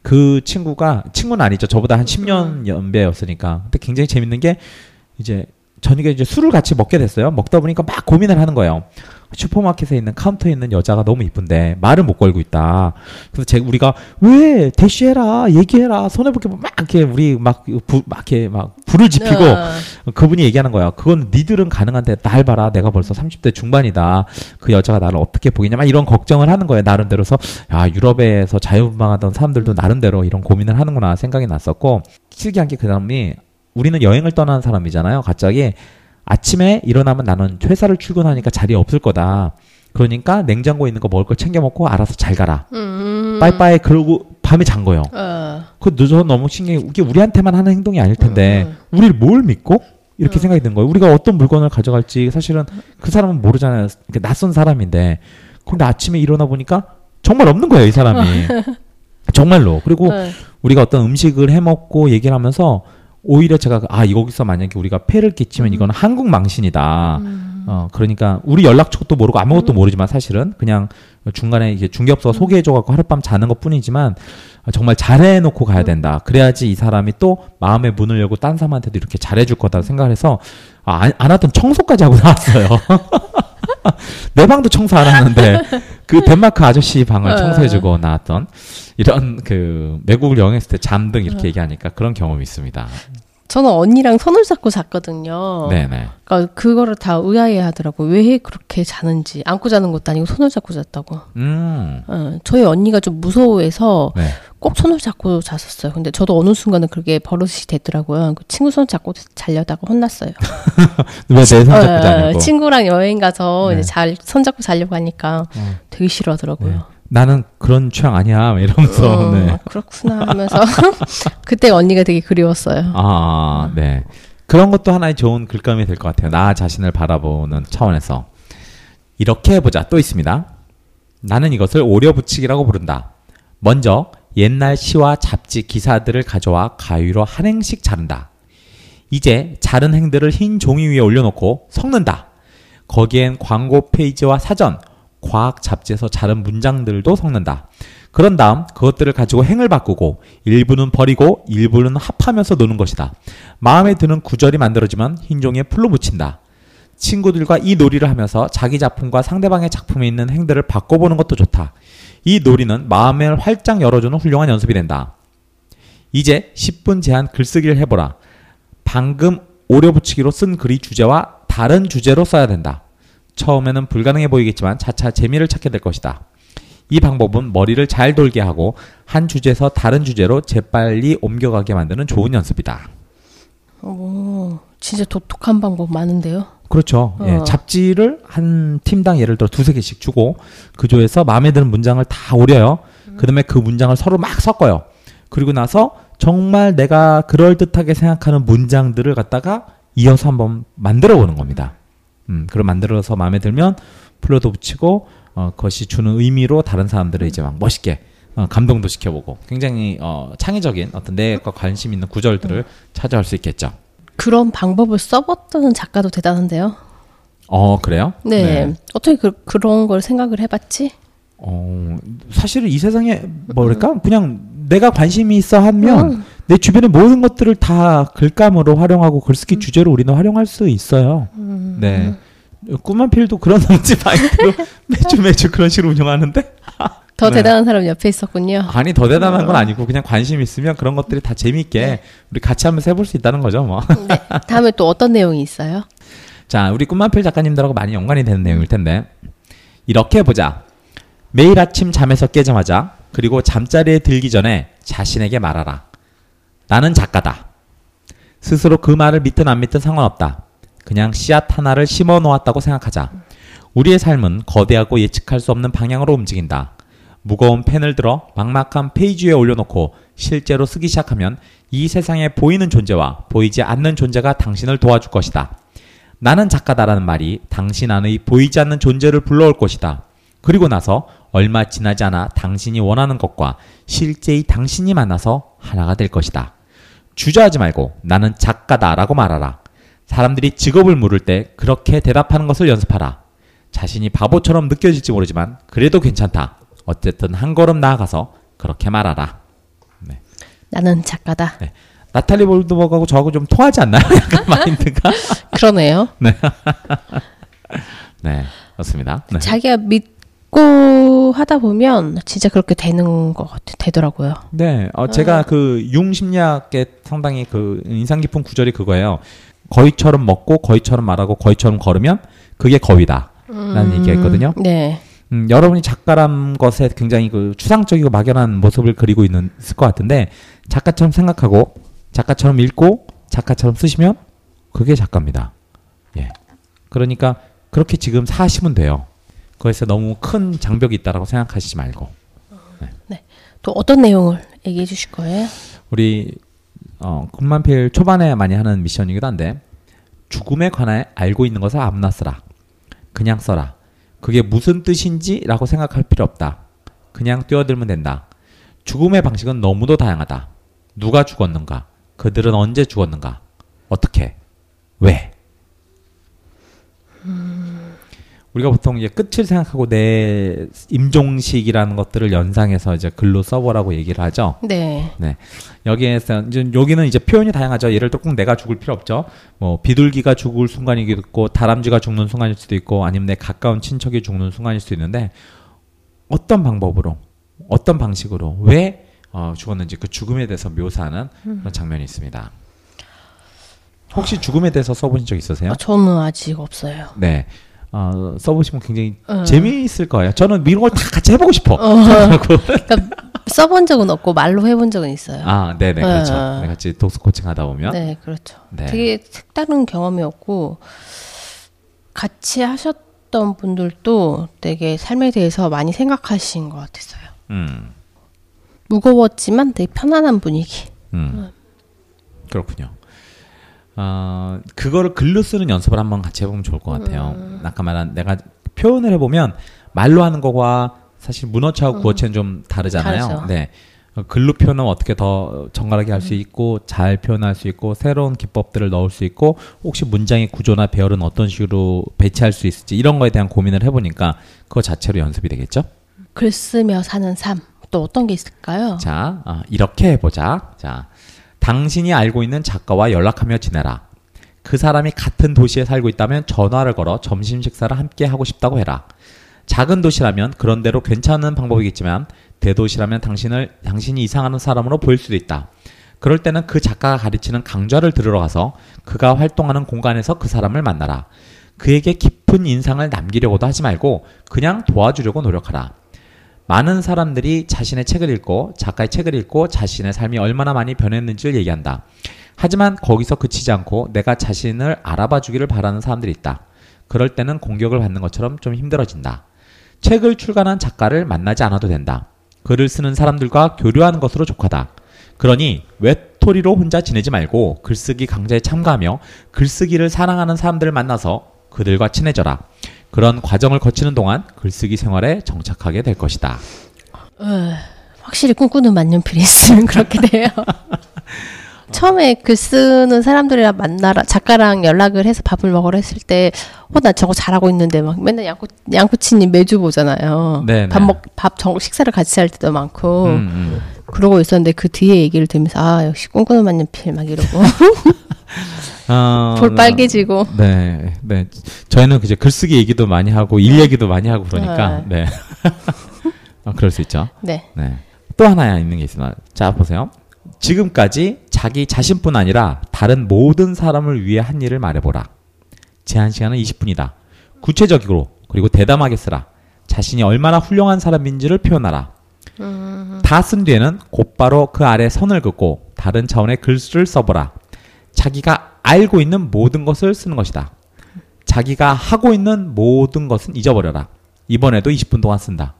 그 친구가 친구는 아니죠. 저보다 한 10년 연배였으니까. 근데 굉장히 재밌는 게 이제 저녁에 이제 술을 같이 먹게 됐어요. 먹다 보니까 막 고민을 하는 거예요. 슈퍼마켓에 있는 카운터에 있는 여자가 너무 이쁜데 말을 못 걸고 있다. 그래서 제가 우리가 왜 대쉬해라, 얘기해라, 손해 볼게 막 이렇게 우리 막, 부, 막 이렇게 막 불을 지피고 어. 그분이 얘기하는 거야. 그건 니들은 가능한데 날 봐라. 내가 벌써 30대 중반이다. 그 여자가 나를 어떻게 보겠냐. 막 이런 걱정을 하는 거예요. 나름대로서 야 유럽에서 자유분방하던 사람들도 나름대로 이런 고민을 하는구나 생각이 났었고 특이한 게 그 사람이 우리는 여행을 떠나는 사람이잖아요. 갑자기 아침에 일어나면 나는 회사를 출근하니까 자리에 없을 거다. 그러니까 냉장고에 있는 거 먹을 거 챙겨 먹고 알아서 잘 가라. 음. 빠이빠이 그러고 밤에 잔 거예요. 어. 그 늦어 너무 신기해. 이게 우리한테만 하는 행동이 아닐 텐데 음. 우리를 뭘 믿고 이렇게 음. 생각이 드는 거예요. 우리가 어떤 물건을 가져갈지 사실은 그 사람은 모르잖아요. 이렇게 낯선 사람인데 근데 아침에 일어나 보니까 정말 없는 거예요, 이 사람이. *laughs* 정말로. 그리고 어. 우리가 어떤 음식을 해 먹고 얘기를 하면서 오히려 제가 아 여기서 만약에 우리가 폐를 끼치면 음. 이거는 한국 망신이다. 어 그러니까 우리 연락처도 모르고 아무것도 음. 모르지만 사실은 그냥 중간에 이게 중개업소가 소개해줘갖고 하룻밤 자는 것뿐이지만 정말 잘해놓고 가야 된다. 그래야지 이 사람이 또 마음의 문을 열고 딴 사람한테도 이렇게 잘해줄 거다 생각을 해서 아, 안, 안 하던 청소까지 하고 나왔어요. *laughs* 내 방도 청소 안 하는데 그 덴마크 아저씨 방을 어. 청소해주고 나왔던 이런 그 외국을 여행했을 때 잠등 어. 이렇게 얘기하니까 그런 경험이 있습니다. 저는 언니랑 손을 잡고 잤거든요. 네네. 그러니까 그거를 다 의아해 하더라고. 왜 그렇게 자는지. 안고 자는 것도 아니고 손을 잡고 잤다고. 음. 어, 저희 언니가 좀 무서워해서 네. 꼭 손을 잡고 잤었어요. 근데 저도 어느 순간은 그게 버릇이 됐더라고요. 그 친구 손 잡고 자려다가 혼났어요. *laughs* 왜내손 잡고 어, 자냐고. 친구랑 여행 가서 네. 이제 잘 손 잡고 자려고 하니까 어. 되게 싫어하더라고요. 네. 나는 그런 취향 아니야. 이러면서. 어, 네. 그렇구나 하면서 *laughs* 그때 언니가 되게 그리웠어요. 아, 네. 그런 것도 하나의 좋은 글감이 될 것 같아요. 나 자신을 바라보는 차원에서. 이렇게 해보자. 또 있습니다. 나는 이것을 오려 붙이기라고 부른다. 먼저 옛날 시와 잡지 기사들을 가져와 가위로 한 행씩 자른다. 이제 자른 행들을 흰 종이 위에 올려놓고 섞는다. 거기엔 광고 페이지와 사전, 과학 잡지에서 자른 문장들도 섞는다. 그런 다음 그것들을 가지고 행을 바꾸고 일부는 버리고 일부는 합하면서 노는 것이다. 마음에 드는 구절이 만들어지면 흰 종이에 풀로 붙인다. 친구들과 이 놀이를 하면서 자기 작품과 상대방의 작품에 있는 행들을 바꿔보는 것도 좋다. 이 놀이는 마음을 활짝 열어주는 훌륭한 연습이 된다. 이제 10분 제한 글쓰기를 해보라. 방금 오려 붙이기로 쓴 글이 주제와 다른 주제로 써야 된다. 처음에는 불가능해 보이겠지만 차차 재미를 찾게 될 것이다. 이 방법은 머리를 잘 돌게 하고 한 주제에서 다른 주제로 재빨리 옮겨가게 만드는 좋은 연습이다. 오, 진짜 독특한 방법 많은데요. 그렇죠. 예, 어. 잡지를 한 팀당 예를 들어 두세 개씩 주고 그 조에서 마음에 드는 문장을 다 오려요. 그다음에 그 문장을 서로 막 섞어요. 그리고 나서 정말 내가 그럴듯하게 생각하는 문장들을 갖다가 이어서 한번 만들어 보는 겁니다. 음, 그걸 만들어서 마음에 들면 플러도 붙이고 어, 그것이 주는 의미로 다른 사람들을 이제 막 멋있게 어, 감동도 시켜보고 굉장히 어, 창의적인 어떤 내가 관심 있는 구절들을 찾아올 수 있겠죠. 그런 방법을 써봤던 작가도 대단한데요. 어 그래요? 네. 어떻게 그, 그런 걸 생각을 해봤지? 어, 사실은 이 세상에 뭐랄까 그냥 내가 관심이 있어 하면 음. 내 주변의 모든 것들을 다 글감으로 활용하고 글쓰기 주제로 우리는 활용할 수 있어요. 음. 네. 꿈만 필도 그런 홈지 마인드로 *laughs* 매주 매주 그런 식으로 운영하는데 더 *laughs* 네. 대단한 사람 옆에 있었군요. 아니 더 대단한 건 아니고 그냥 관심 있으면 그런 것들이 다 재미있게 우리 같이 하면서 해볼 수 있다는 거죠 뭐. 네. 다음에 또 어떤 내용이 있어요? *laughs* 자, 우리 꿈만필 작가님들하고 많이 연관이 되는 내용일 텐데 이렇게 해보자. 매일 아침 잠에서 깨자마자 그리고 잠자리에 들기 전에 자신에게 말하라. 나는 작가다. 스스로 그 말을 믿든 안 믿든 상관없다. 그냥 씨앗 하나를 심어 놓았다고 생각하자. 우리의 삶은 거대하고 예측할 수 없는 방향으로 움직인다. 무거운 펜을 들어 막막한 페이지 위에 올려놓고 실제로 쓰기 시작하면 이 세상에 보이는 존재와 보이지 않는 존재가 당신을 도와줄 것이다. 나는 작가다라는 말이 당신 안의 보이지 않는 존재를 불러올 것이다. 그리고 나서 얼마 지나지 않아 당신이 원하는 것과 실제의 당신이 만나서 하나가 될 것이다. 주저하지 말고 나는 작가다 라고 말하라. 사람들이 직업을 물을 때 그렇게 대답하는 것을 연습하라. 자신이 바보처럼 느껴질지 모르지만 그래도 괜찮다. 어쨌든 한 걸음 나아가서 그렇게 말하라. 나는 작가다. 나탈리 볼드버그하고 저하고 좀 통하지 않나요? *laughs* 약간 마인드가. *laughs* 그러네요. *laughs* 네, 그렇습니다. 네. 자기가 믿 고 하다 보면 진짜 그렇게 되는 것 같아 되더라고요. 네, 어, 제가 그 융 심리학의 상당히 그 인상 깊은 구절이 그거예요. 거위처럼 먹고 거위처럼 말하고 거위처럼 걸으면 그게 거위다. 라는 얘기가 있거든요. 네. 음, 여러분이 작가란 것에 굉장히 그 추상적이고 막연한 모습을 그리고 있는, 있을 것 같은데 작가처럼 생각하고 작가처럼 읽고 작가처럼 쓰시면 그게 작가입니다. 예. 그러니까 그렇게 지금 사시면 돼요. 거기서 너무 큰 장벽이 있다라고 생각하시지 말고. 또 어떤 내용을 얘기해 주실 거예요? 우리 어, 군만필 초반에 많이 하는 미션이기도 한데 죽음에 관해 알고 있는 것을 아무나 써라. 그냥 써라. 그게 무슨 뜻인지라고 생각할 필요 없다. 그냥 뛰어들면 된다. 죽음의 방식은 너무도 다양하다. 누가 죽었는가? 그들은 언제 죽었는가? 어떻게? 왜? 우리가 보통 이제 끝을 생각하고 내 임종식이라는 것들을 연상해서 이제 글로 써보라고 얘기를 하죠. 네. 네. 여기에서 이제 여기는 이제 표현이 다양하죠. 예를 들어 꼭 내가 죽을 필요 없죠. 뭐 비둘기가 죽을 순간이기도 있고 다람쥐가 죽는 순간일 수도 있고 아니면 내 가까운 친척이 죽는 순간일 수도 있는데 어떤 방법으로 어떤 방식으로 왜 어, 죽었는지 그 죽음에 대해서 묘사하는 그런 장면이 있습니다. 혹시 죽음에 대해서 써보신 적 있으세요? 어, 저는 아직 없어요. 네. 어, 써보시면 굉장히 어. 재미있을 거예요. 저는 이런 걸 다 같이 해보고 싶어. 그러니까 써본 적은 없고 말로 해본 적은 있어요. 아, 네네, 그렇죠. 어. 네, 같이 독서 코칭 하다 보면. 네, 그렇죠. 네. 되게 색다른 경험이었고 같이 하셨던 분들도 되게 삶에 대해서 많이 생각하신 것 같았어요. 음. 무거웠지만 되게 편안한 분위기. 음. 그렇군요. 어, 그거를 글로 쓰는 연습을 한번 같이 해보면 좋을 것 같아요. 아까 말한 내가 표현을 해보면 말로 하는 거와 사실 문어체하고 구어체는 좀 다르잖아요. 다르죠. 네. 어, 글로 표현하면 어떻게 더 정갈하게 할 수 있고 잘 표현할 수 있고 새로운 기법들을 넣을 수 있고 혹시 문장의 구조나 배열은 어떤 식으로 배치할 수 있을지 이런 거에 대한 고민을 해보니까 그거 자체로 연습이 되겠죠. 글 쓰며 사는 삶. 또 어떤 게 있을까요? 자, 어, 이렇게 해보자. 자, 당신이 알고 있는 작가와 연락하며 지내라. 그 사람이 같은 도시에 살고 있다면 전화를 걸어 점심 식사를 함께 하고 싶다고 해라. 작은 도시라면 그런 대로 괜찮은 방법이겠지만 대도시라면 당신을 당신이 이상하는 사람으로 보일 수도 있다. 그럴 때는 그 작가가 가르치는 강좌를 들으러 가서 그가 활동하는 공간에서 그 사람을 만나라. 그에게 깊은 인상을 남기려고도 하지 말고 그냥 도와주려고 노력하라. 많은 사람들이 자신의 책을 읽고 작가의 책을 읽고 자신의 삶이 얼마나 많이 변했는지를 얘기한다. 하지만 거기서 그치지 않고 내가 자신을 알아봐 주기를 바라는 사람들이 있다. 그럴 때는 공격을 받는 것처럼 좀 힘들어진다. 책을 출간한 작가를 만나지 않아도 된다. 글을 쓰는 사람들과 교류하는 것으로 족하다. 그러니 외톨이로 혼자 지내지 말고 글쓰기 강좌에 참가하며 글쓰기를 사랑하는 사람들을 만나서 그들과 친해져라. 그런 과정을 거치는 동안 글쓰기 생활에 정착하게 될 것이다. 확실히 꿈꾸는 만년필이 있으면 그렇게 돼요. *laughs* 처음에 글 쓰는 사람들이랑 만나라 작가랑 연락을 해서 밥을 먹으러 했을 때, 어 나 저거 잘하고 있는데 막 맨날 양코 양코치님 매주 보잖아요. 네네. 밥 먹 밥 정 식사를 같이 할 때도 많고 음, 음. 그러고 있었는데 그 뒤에 얘기를 들으면서 아 역시 꿈꾸는 만년필 막 이러고 *laughs* 어, 볼 빨개지고 네, 네. 저희는 그제 글쓰기 얘기도 많이 하고 일 얘기도 많이 하고 그러니까 네. *laughs* 어, 그럴 수 있죠. 네 네. 또 하나 있는 게 있습니다. 자, 보세요. 지금까지 자기 자신뿐 아니라 다른 모든 사람을 위해 한 일을 말해보라. 제한 시간은 20분이다. 구체적으로 그리고 대담하게 쓰라. 자신이 얼마나 훌륭한 사람인지를 표현하라. 다쓴 뒤에는 곧바로 그 아래 선을 긋고 다른 차원의 글을 써보라. 자기가 알고 있는 모든 것을 쓰는 것이다. 자기가 하고 있는 모든 것은 잊어버려라. 이번에도 20분 동안 쓴다.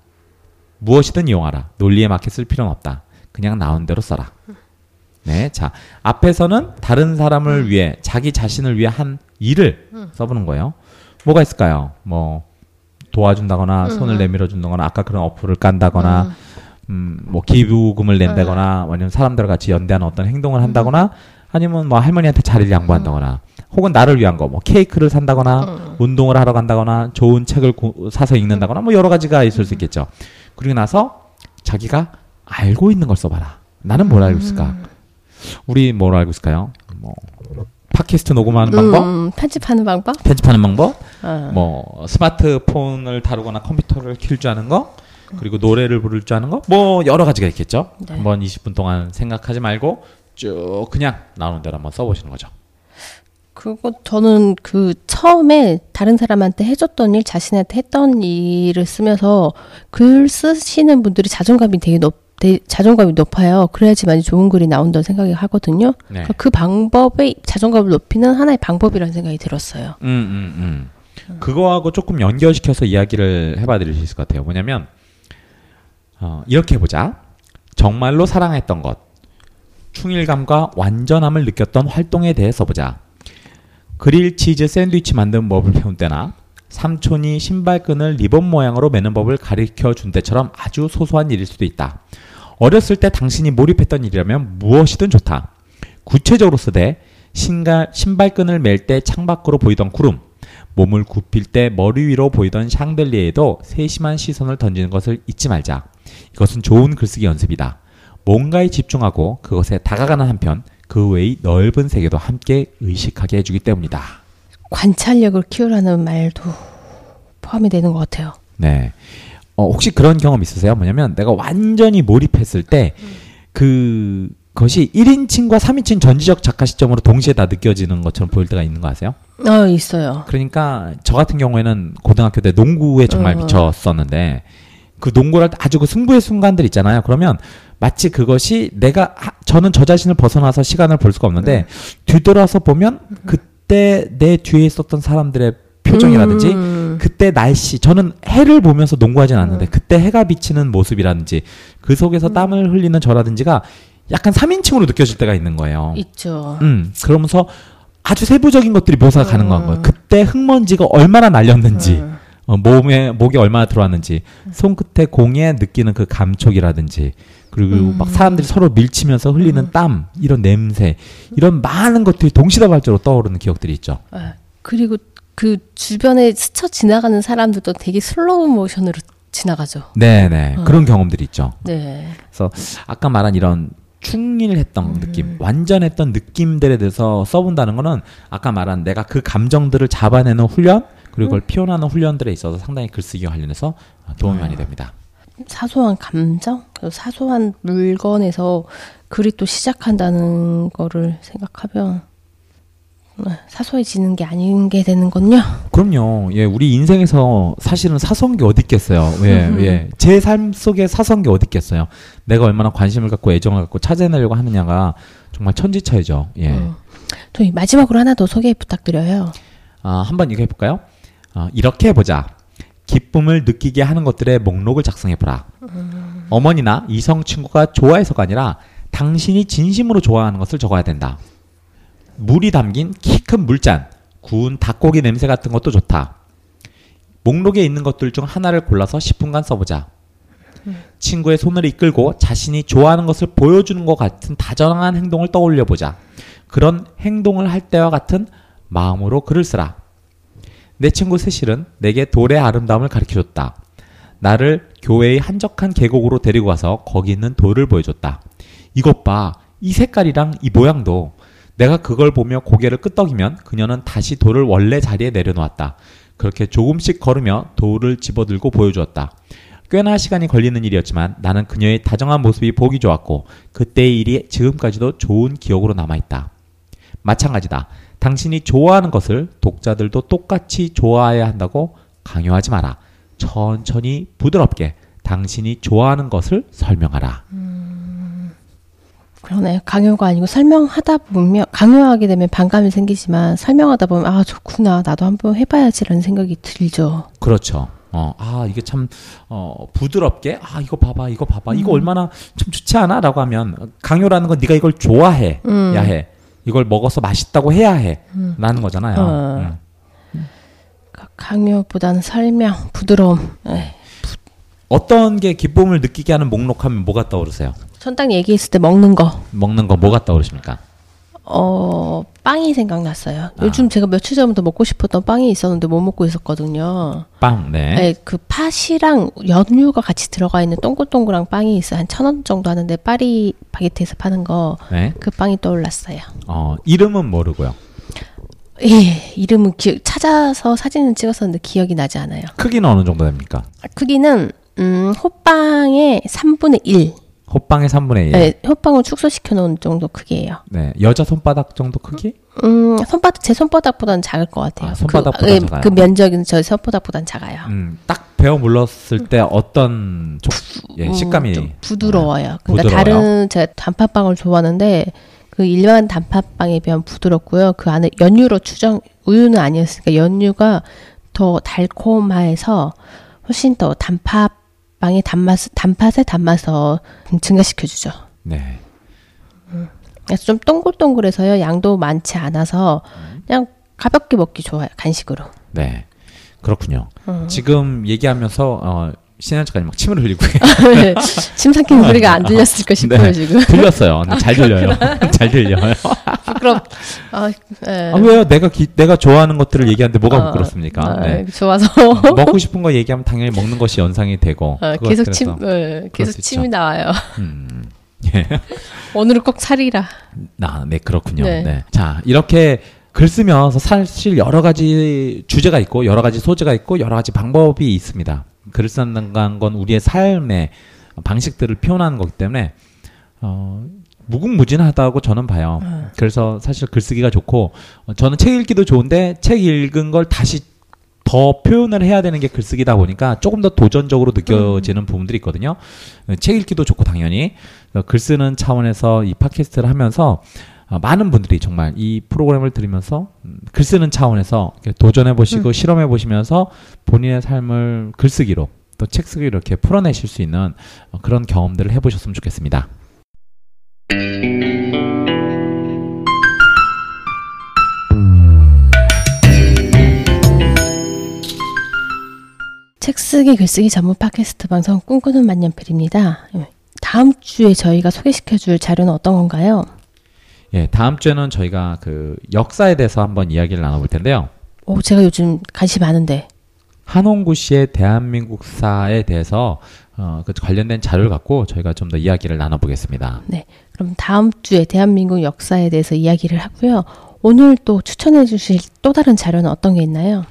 무엇이든 이용하라. 논리에 맞게 쓸 필요는 없다. 그냥 나온 대로 써라. 네, 자 앞에서는 다른 사람을 위해 자기 자신을 위해 한 일을 써보는 거예요. 뭐가 있을까요? 뭐 도와준다거나 손을 내밀어 준다거나 아까 그런 어플을 깐다거나 음, 뭐 기부금을 낸다거나 아니면 사람들과 같이 연대하는 어떤 행동을 한다거나 아니면 뭐 할머니한테 자리를 양보한다거나 혹은 나를 위한 거 뭐 케이크를 산다거나 운동을 하러 간다거나 좋은 책을 구- 사서 읽는다거나 뭐 여러 가지가 있을 수 있겠죠. 그리고 나서 자기가 알고 있는 걸 써봐라. 나는 뭘 알고 있을까? 우리 뭘 알고 있을까요? 뭐 팟캐스트 녹음하는 방법, 음, 편집하는 방법 편집하는 방법, 어. 뭐 스마트폰을 다루거나 컴퓨터를 킬 줄 아는 거, 그리고 노래를 부를 줄 아는 거, 뭐 여러 가지가 있겠죠. 네. 한번 20분 동안 생각하지 말고 쭉 그냥 나오는 대로 한번 써보시는 거죠. 그거 저는 그 처음에 다른 사람한테 해줬던 일, 자신한테 했던 일을 쓰면서 글 쓰시는 분들이 자존감이 되게 높, 되- 자존감이 높아요. 그래야지만 좋은 글이 나온다는 생각이 하거든요. 네. 그그 방법의 자존감을 높이는 하나의 방법이라는 생각이 들었어요. 음, 음, 음. 그거하고 조금 연결시켜서 이야기를 해봐 드릴 수 있을 것 같아요. 뭐냐면, 어, 이렇게 해보자. 정말로 사랑했던 것. 충일감과 완전함을 느꼈던 활동에 대해 써보자. 그릴 치즈 샌드위치 만드는 법을 배운 때나 삼촌이 신발끈을 리본 모양으로 매는 법을 가르쳐 준 때처럼 아주 소소한 일일 수도 있다. 어렸을 때 당신이 몰입했던 일이라면 무엇이든 좋다. 구체적으로 쓰되 신갈, 신발끈을 맬 때 창밖으로 보이던 구름, 몸을 굽힐 때 머리 위로 보이던 샹들리에도 세심한 시선을 던지는 것을 잊지 말자. 이것은 좋은 글쓰기 연습이다. 뭔가에 집중하고 그것에 다가가는 한편 그 외의 넓은 세계도 함께 의식하게 해주기 때문이다. 관찰력을 키우라는 말도 포함이 되는 것 같아요. 네. 어, 혹시 그런 경험 있으세요? 뭐냐면 내가 완전히 몰입했을 때 그, 것이 1인칭과 3인칭 전지적 작가 시점으로 동시에 다 느껴지는 것처럼 보일 때가 있는 거 아세요? 어, 있어요. 그러니까 저 같은 경우에는 고등학교 때 농구에 정말 어. 미쳤었는데 그 농구를 할때 아주 그 승부의 순간들 있잖아요. 그러면 마치 그것이 내가 하- 저는 저 자신을 벗어나서 시간을 볼 수가 없는데 뒤돌아서 보면 그때 내 뒤에 있었던 사람들의 표정이라든지 음. 그때 날씨 저는 해를 보면서 농구하진 않는데 그때 해가 비치는 모습이라든지 그 속에서 땀을 흘리는 저라든지가 약간 3인칭으로 느껴질 때가 있는 거예요. 있죠. 음, 그러면서 아주 세부적인 것들이 묘사가 가능한 거예요. 그때 흙먼지가 얼마나 날렸는지, 음. 어, 몸에, 목에 얼마나 들어왔는지, 손끝에 공에 느끼는 그 감촉이라든지, 그리고 음. 막 사람들이 서로 밀치면서 흘리는 땀, 이런 냄새, 이런 많은 것들이 동시다발적으로 떠오르는 기억들이 있죠. 예. 그리고 그 주변에 스쳐 지나가는 사람들도 되게 슬로우 모션으로 지나가죠. 네네. 어. 그런 경험들이 있죠. 네. 그래서 아까 말한 이런 충일했던 느낌, 완전했던 느낌들에 대해서 써본다는 거는 아까 말한 내가 그 감정들을 잡아내는 훈련 그리고 그걸 표현하는 훈련들에 있어서 상당히 글쓰기와 관련해서 도움이 많이 됩니다. 사소한 감정, 그 사소한 물건에서 글이 또 시작한다는 거를 생각하면 사소해지는 게 아닌 게 되는군요. 그럼요. 예, 우리 인생에서 사실은 사소한 게 어디 있겠어요. 예, 음. 예. 제 삶 속에 사소한 게 어디 있겠어요. 내가 얼마나 관심을 갖고 애정을 갖고 찾아내려고 하느냐가 정말 천지차이죠. 예. 음. 마지막으로 하나 더 소개 부탁드려요. 아, 한번 이거 해볼까요? 아, 이렇게 해보자. 기쁨을 느끼게 하는 것들의 목록을 작성해보라. 어머니나 이성 친구가 좋아해서가 아니라 당신이 진심으로 좋아하는 것을 적어야 된다. 물이 담긴 키 큰 물잔, 구운 닭고기 냄새 같은 것도 좋다. 목록에 있는 것들 중 하나를 골라서 10분간 써보자. 친구의 손을 이끌고 자신이 좋아하는 것을 보여주는 것 같은 다정한 행동을 떠올려 보자. 그런 행동을 할 때와 같은 마음으로 글을 쓰라. 내 친구 세실은 내게 돌의 아름다움을 가르쳐줬다. 나를 교회의 한적한 계곡으로 데리고 가서 거기 있는 돌을 보여줬다. 이것 봐. 이 색깔이랑 이 모양도. 내가 그걸 보며 고개를 끄덕이면 그녀는 다시 돌을 원래 자리에 내려놓았다. 그렇게 조금씩 걸으며 돌을 집어들고 보여주었다. 꽤나 시간이 걸리는 일이었지만 나는 그녀의 다정한 모습이 보기 좋았고 그때의 일이 지금까지도 좋은 기억으로 남아있다. 마찬가지다. 당신이 좋아하는 것을 독자들도 똑같이 좋아해야 한다고 강요하지 마라. 천천히 부드럽게 당신이 좋아하는 것을 설명하라. 그러네. 강요가 아니고 설명하다 보면 강요하게 되면 반감이 생기지만 설명하다 보면 아 좋구나 나도 한번 해봐야지라는 생각이 들죠. 그렇죠. 어, 아, 이게 참, 어, 부드럽게, 아, 이거 봐봐, 이거 봐봐, 이거 얼마나 참 좋지 않아? 라고 하면, 강요라는 건 네가 이걸 좋아해, 음. 야 해. 이걸 먹어서 맛있다고 해야 해. 라는 거잖아요. 어. 음. 그 강요보다는 설명, 부드러움. 에이. 어떤 게 기쁨을 느끼게 하는 목록하면 뭐가 떠오르세요? 전 딱 얘기했을 때 먹는 거. 먹는 거 뭐가 떠오르십니까? 어, 빵이 생각났어요. 아. 요즘 제가 며칠 전부터 먹고 싶었던 빵이 있었는데 못 먹고 있었거든요. 빵, 네. 네, 그 팥이랑 연유가 같이 들어가 있는 동글동글한 빵이 있어요. 한 천 원 정도 하는데 파리 바게트에서 파는 거. 네. 그 빵이 떠올랐어요. 어, 이름은 모르고요. 예, 이름은 기, 찾아서 사진은 찍었었는데 기억이 나지 않아요. 크기는 어느 정도 됩니까? 크기는 음, 호빵의 3분의 1. 호빵의 3분의 1. 네. 네, 호빵을 축소시켜 놓은 정도 크기예요. 여자 손바닥 정도 크기? 음, 손바닥 제 손바닥보다는 작을 것 같아요. 아, 손바닥보다 그, 예, 작아요? 그 면적은 저 손바닥보다는 작아요. 음, 딱 베어 물렀을 때 어떤 족, 예, 음, 식감이 좀 부드러워요. 그러니까 부드러워요? 다른 제가 단팥빵을 좋아하는데 그 일반 단팥빵에 비하면 부드럽고요. 그 안에 연유로 추정 우유는 아니었으니까 연유가 더 달콤해서 훨씬 더 단팥 빵의 단맛 단팥의 단맛을 더 증가시켜 주죠. 네. 그래서 좀 동글동글해서요. 양도 많지 않아서 그냥 가볍게 먹기 좋아요. 간식으로. 네. 그렇군요. 음. 지금 얘기하면서 어, 신현 작가님 막 침을 흘리고 *laughs* 침 삼키는 소리가 안 들렸을까 싶어요 네. 지금. 들렸어요. 잘 들려요. *laughs* 잘 들려요. 부끄럽. 아, 예. 아, 왜요? 내가 기, 내가 좋아하는 것들을 얘기하는데 뭐가 어, 부끄럽습니까? 아, 네. 좋아서 먹고 싶은 거 얘기하면 당연히 먹는 것이 연상이 되고 계속 침, 예, 그럴 계속 수 침이. 나와요. 음, *laughs* 오늘은 꼭 살이라. 아, 네 그렇군요. 네. 네. 자 이렇게 글 쓰면서 사실 여러 가지 주제가 있고 여러 가지 소재가 있고 여러 가지 방법이 있습니다. 글을 쓰는 건 우리의 삶의 방식들을 표현하는 거기 때문에 어, 무궁무진하다고 저는 봐요. 음. 그래서 사실 글쓰기가 좋고 어, 저는 책 읽기도 좋은데 책 읽은 걸 다시 더 표현을 해야 되는 게 글쓰기다 보니까 조금 더 도전적으로 느껴지는 부분들이 있거든요. 어, 책 읽기도 좋고 당연히 어, 글 쓰는 차원에서 이 팟캐스트를 하면서 어, 많은 분들이 정말 이 프로그램을 들으면서 음, 글 쓰는 차원에서 도전해 보시고 실험해 보시면서 본인의 삶을 글쓰기로 또 책 쓰기로 이렇게 풀어내실 수 있는 어, 그런 경험들을 해보셨으면 좋겠습니다. 책 쓰기 글쓰기 전문 팟캐스트 방송 꿈꾸는 만년필입니다. 예. 다음 주에 저희가 소개시켜줄 자료는 어떤 건가요? 예, 다음 주에는 저희가 그 역사에 대해서 한번 이야기를 나눠볼 텐데요. 오, 제가 요즘 관심 많은데. 한홍구 씨의 대한민국사에 대해서 어, 그 관련된 자료를 갖고 저희가 좀 더 이야기를 나눠보겠습니다. 네. 그럼 다음 주에 대한민국 역사에 대해서 이야기를 하고요. 오늘 또 추천해 주실 또 다른 자료는 어떤 게 있나요?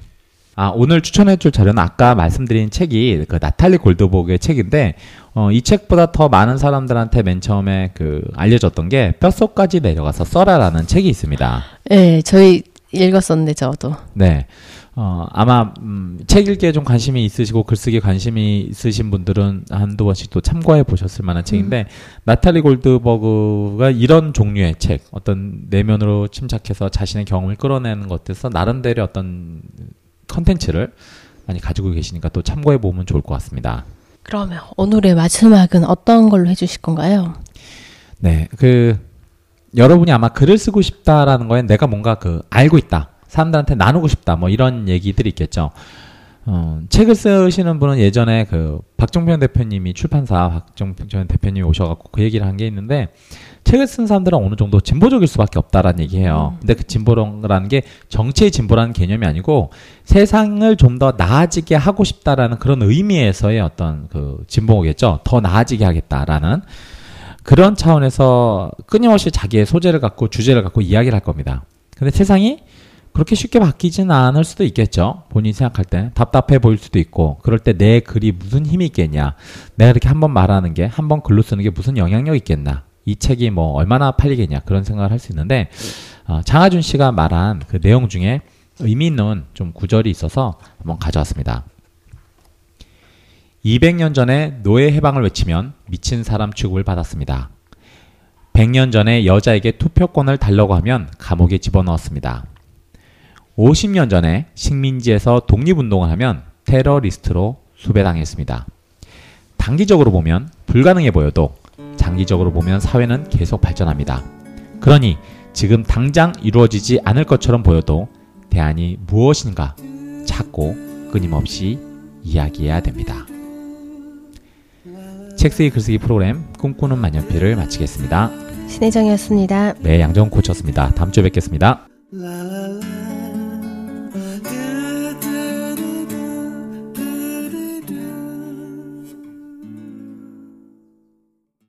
아, 오늘 추천해 줄 자료는 아까 말씀드린 책이 그 나탈리 골드보그의 책인데, 어, 이 책보다 더 많은 사람들한테 맨 처음에 그 알려졌던 게 뼛속까지 내려가서 써라라는 책이 있습니다. 네, 저희 읽었었는데 저도. 네. 어, 아마 음, 책 읽기에 좀 관심이 있으시고 글쓰기에 관심이 있으신 분들은 한두 번씩 또 참고해 보셨을 만한 책인데 나탈리 골드버그가 이런 종류의 책 어떤 내면으로 침착해서 자신의 경험을 끌어내는 것에서 나름대로 어떤 컨텐츠를 많이 가지고 계시니까 또 참고해 보면 좋을 것 같습니다. 그러면 오늘의 마지막은 어떤 걸로 해주실 건가요? 네, 그 여러분이 아마 글을 쓰고 싶다라는 거에 내가 뭔가 그 알고 있다. 사람들한테 나누고 싶다. 뭐 이런 얘기들이 있겠죠. 어, 책을 쓰시는 분은 예전에 그 박종편 대표님이 출판사 박종편 대표님이 오셔갖고 그 얘기를 한 게 있는데 책을 쓴 사람들은 어느 정도 진보적일 수밖에 없다라는 얘기해요. 근데 그 진보라는 게 정치의 진보라는 개념이 아니고 세상을 좀 더 나아지게 하고 싶다라는 그런 의미에서의 어떤 그 진보겠죠. 더 나아지게 하겠다라는 그런 차원에서 끊임없이 자기의 소재를 갖고 주제를 갖고 이야기를 할 겁니다. 근데 세상이 그렇게 쉽게 바뀌지는 않을 수도 있겠죠. 본인이 생각할 때 답답해 보일 수도 있고 그럴 때 내 글이 무슨 힘이 있겠냐. 내가 이렇게 한번 말하는 게 한 번 글로 쓰는 게 무슨 영향력 있겠나. 이 책이 뭐 얼마나 팔리겠냐 그런 생각을 할 수 있는데 어, 장하준 씨가 말한 그 내용 중에 의미 있는 좀 구절이 있어서 한번 가져왔습니다. 200년 전에 노예 해방을 외치면 미친 사람 취급을 받았습니다. 100년 전에 여자에게 투표권을 달라고 하면 감옥에 집어넣었습니다. 50년 전에 식민지에서 독립운동을 하면 테러리스트로 수배당했습니다. 단기적으로 보면 불가능해 보여도 장기적으로 보면 사회는 계속 발전합니다. 그러니 지금 당장 이루어지지 않을 것처럼 보여도 대안이 무엇인가 찾고 끊임없이 이야기해야 됩니다. 책쓰기 글쓰기 프로그램 꿈꾸는 만년필을 마치겠습니다. 신혜정이었습니다. 네, 양정 코치였습니다. 다음 주에 뵙겠습니다.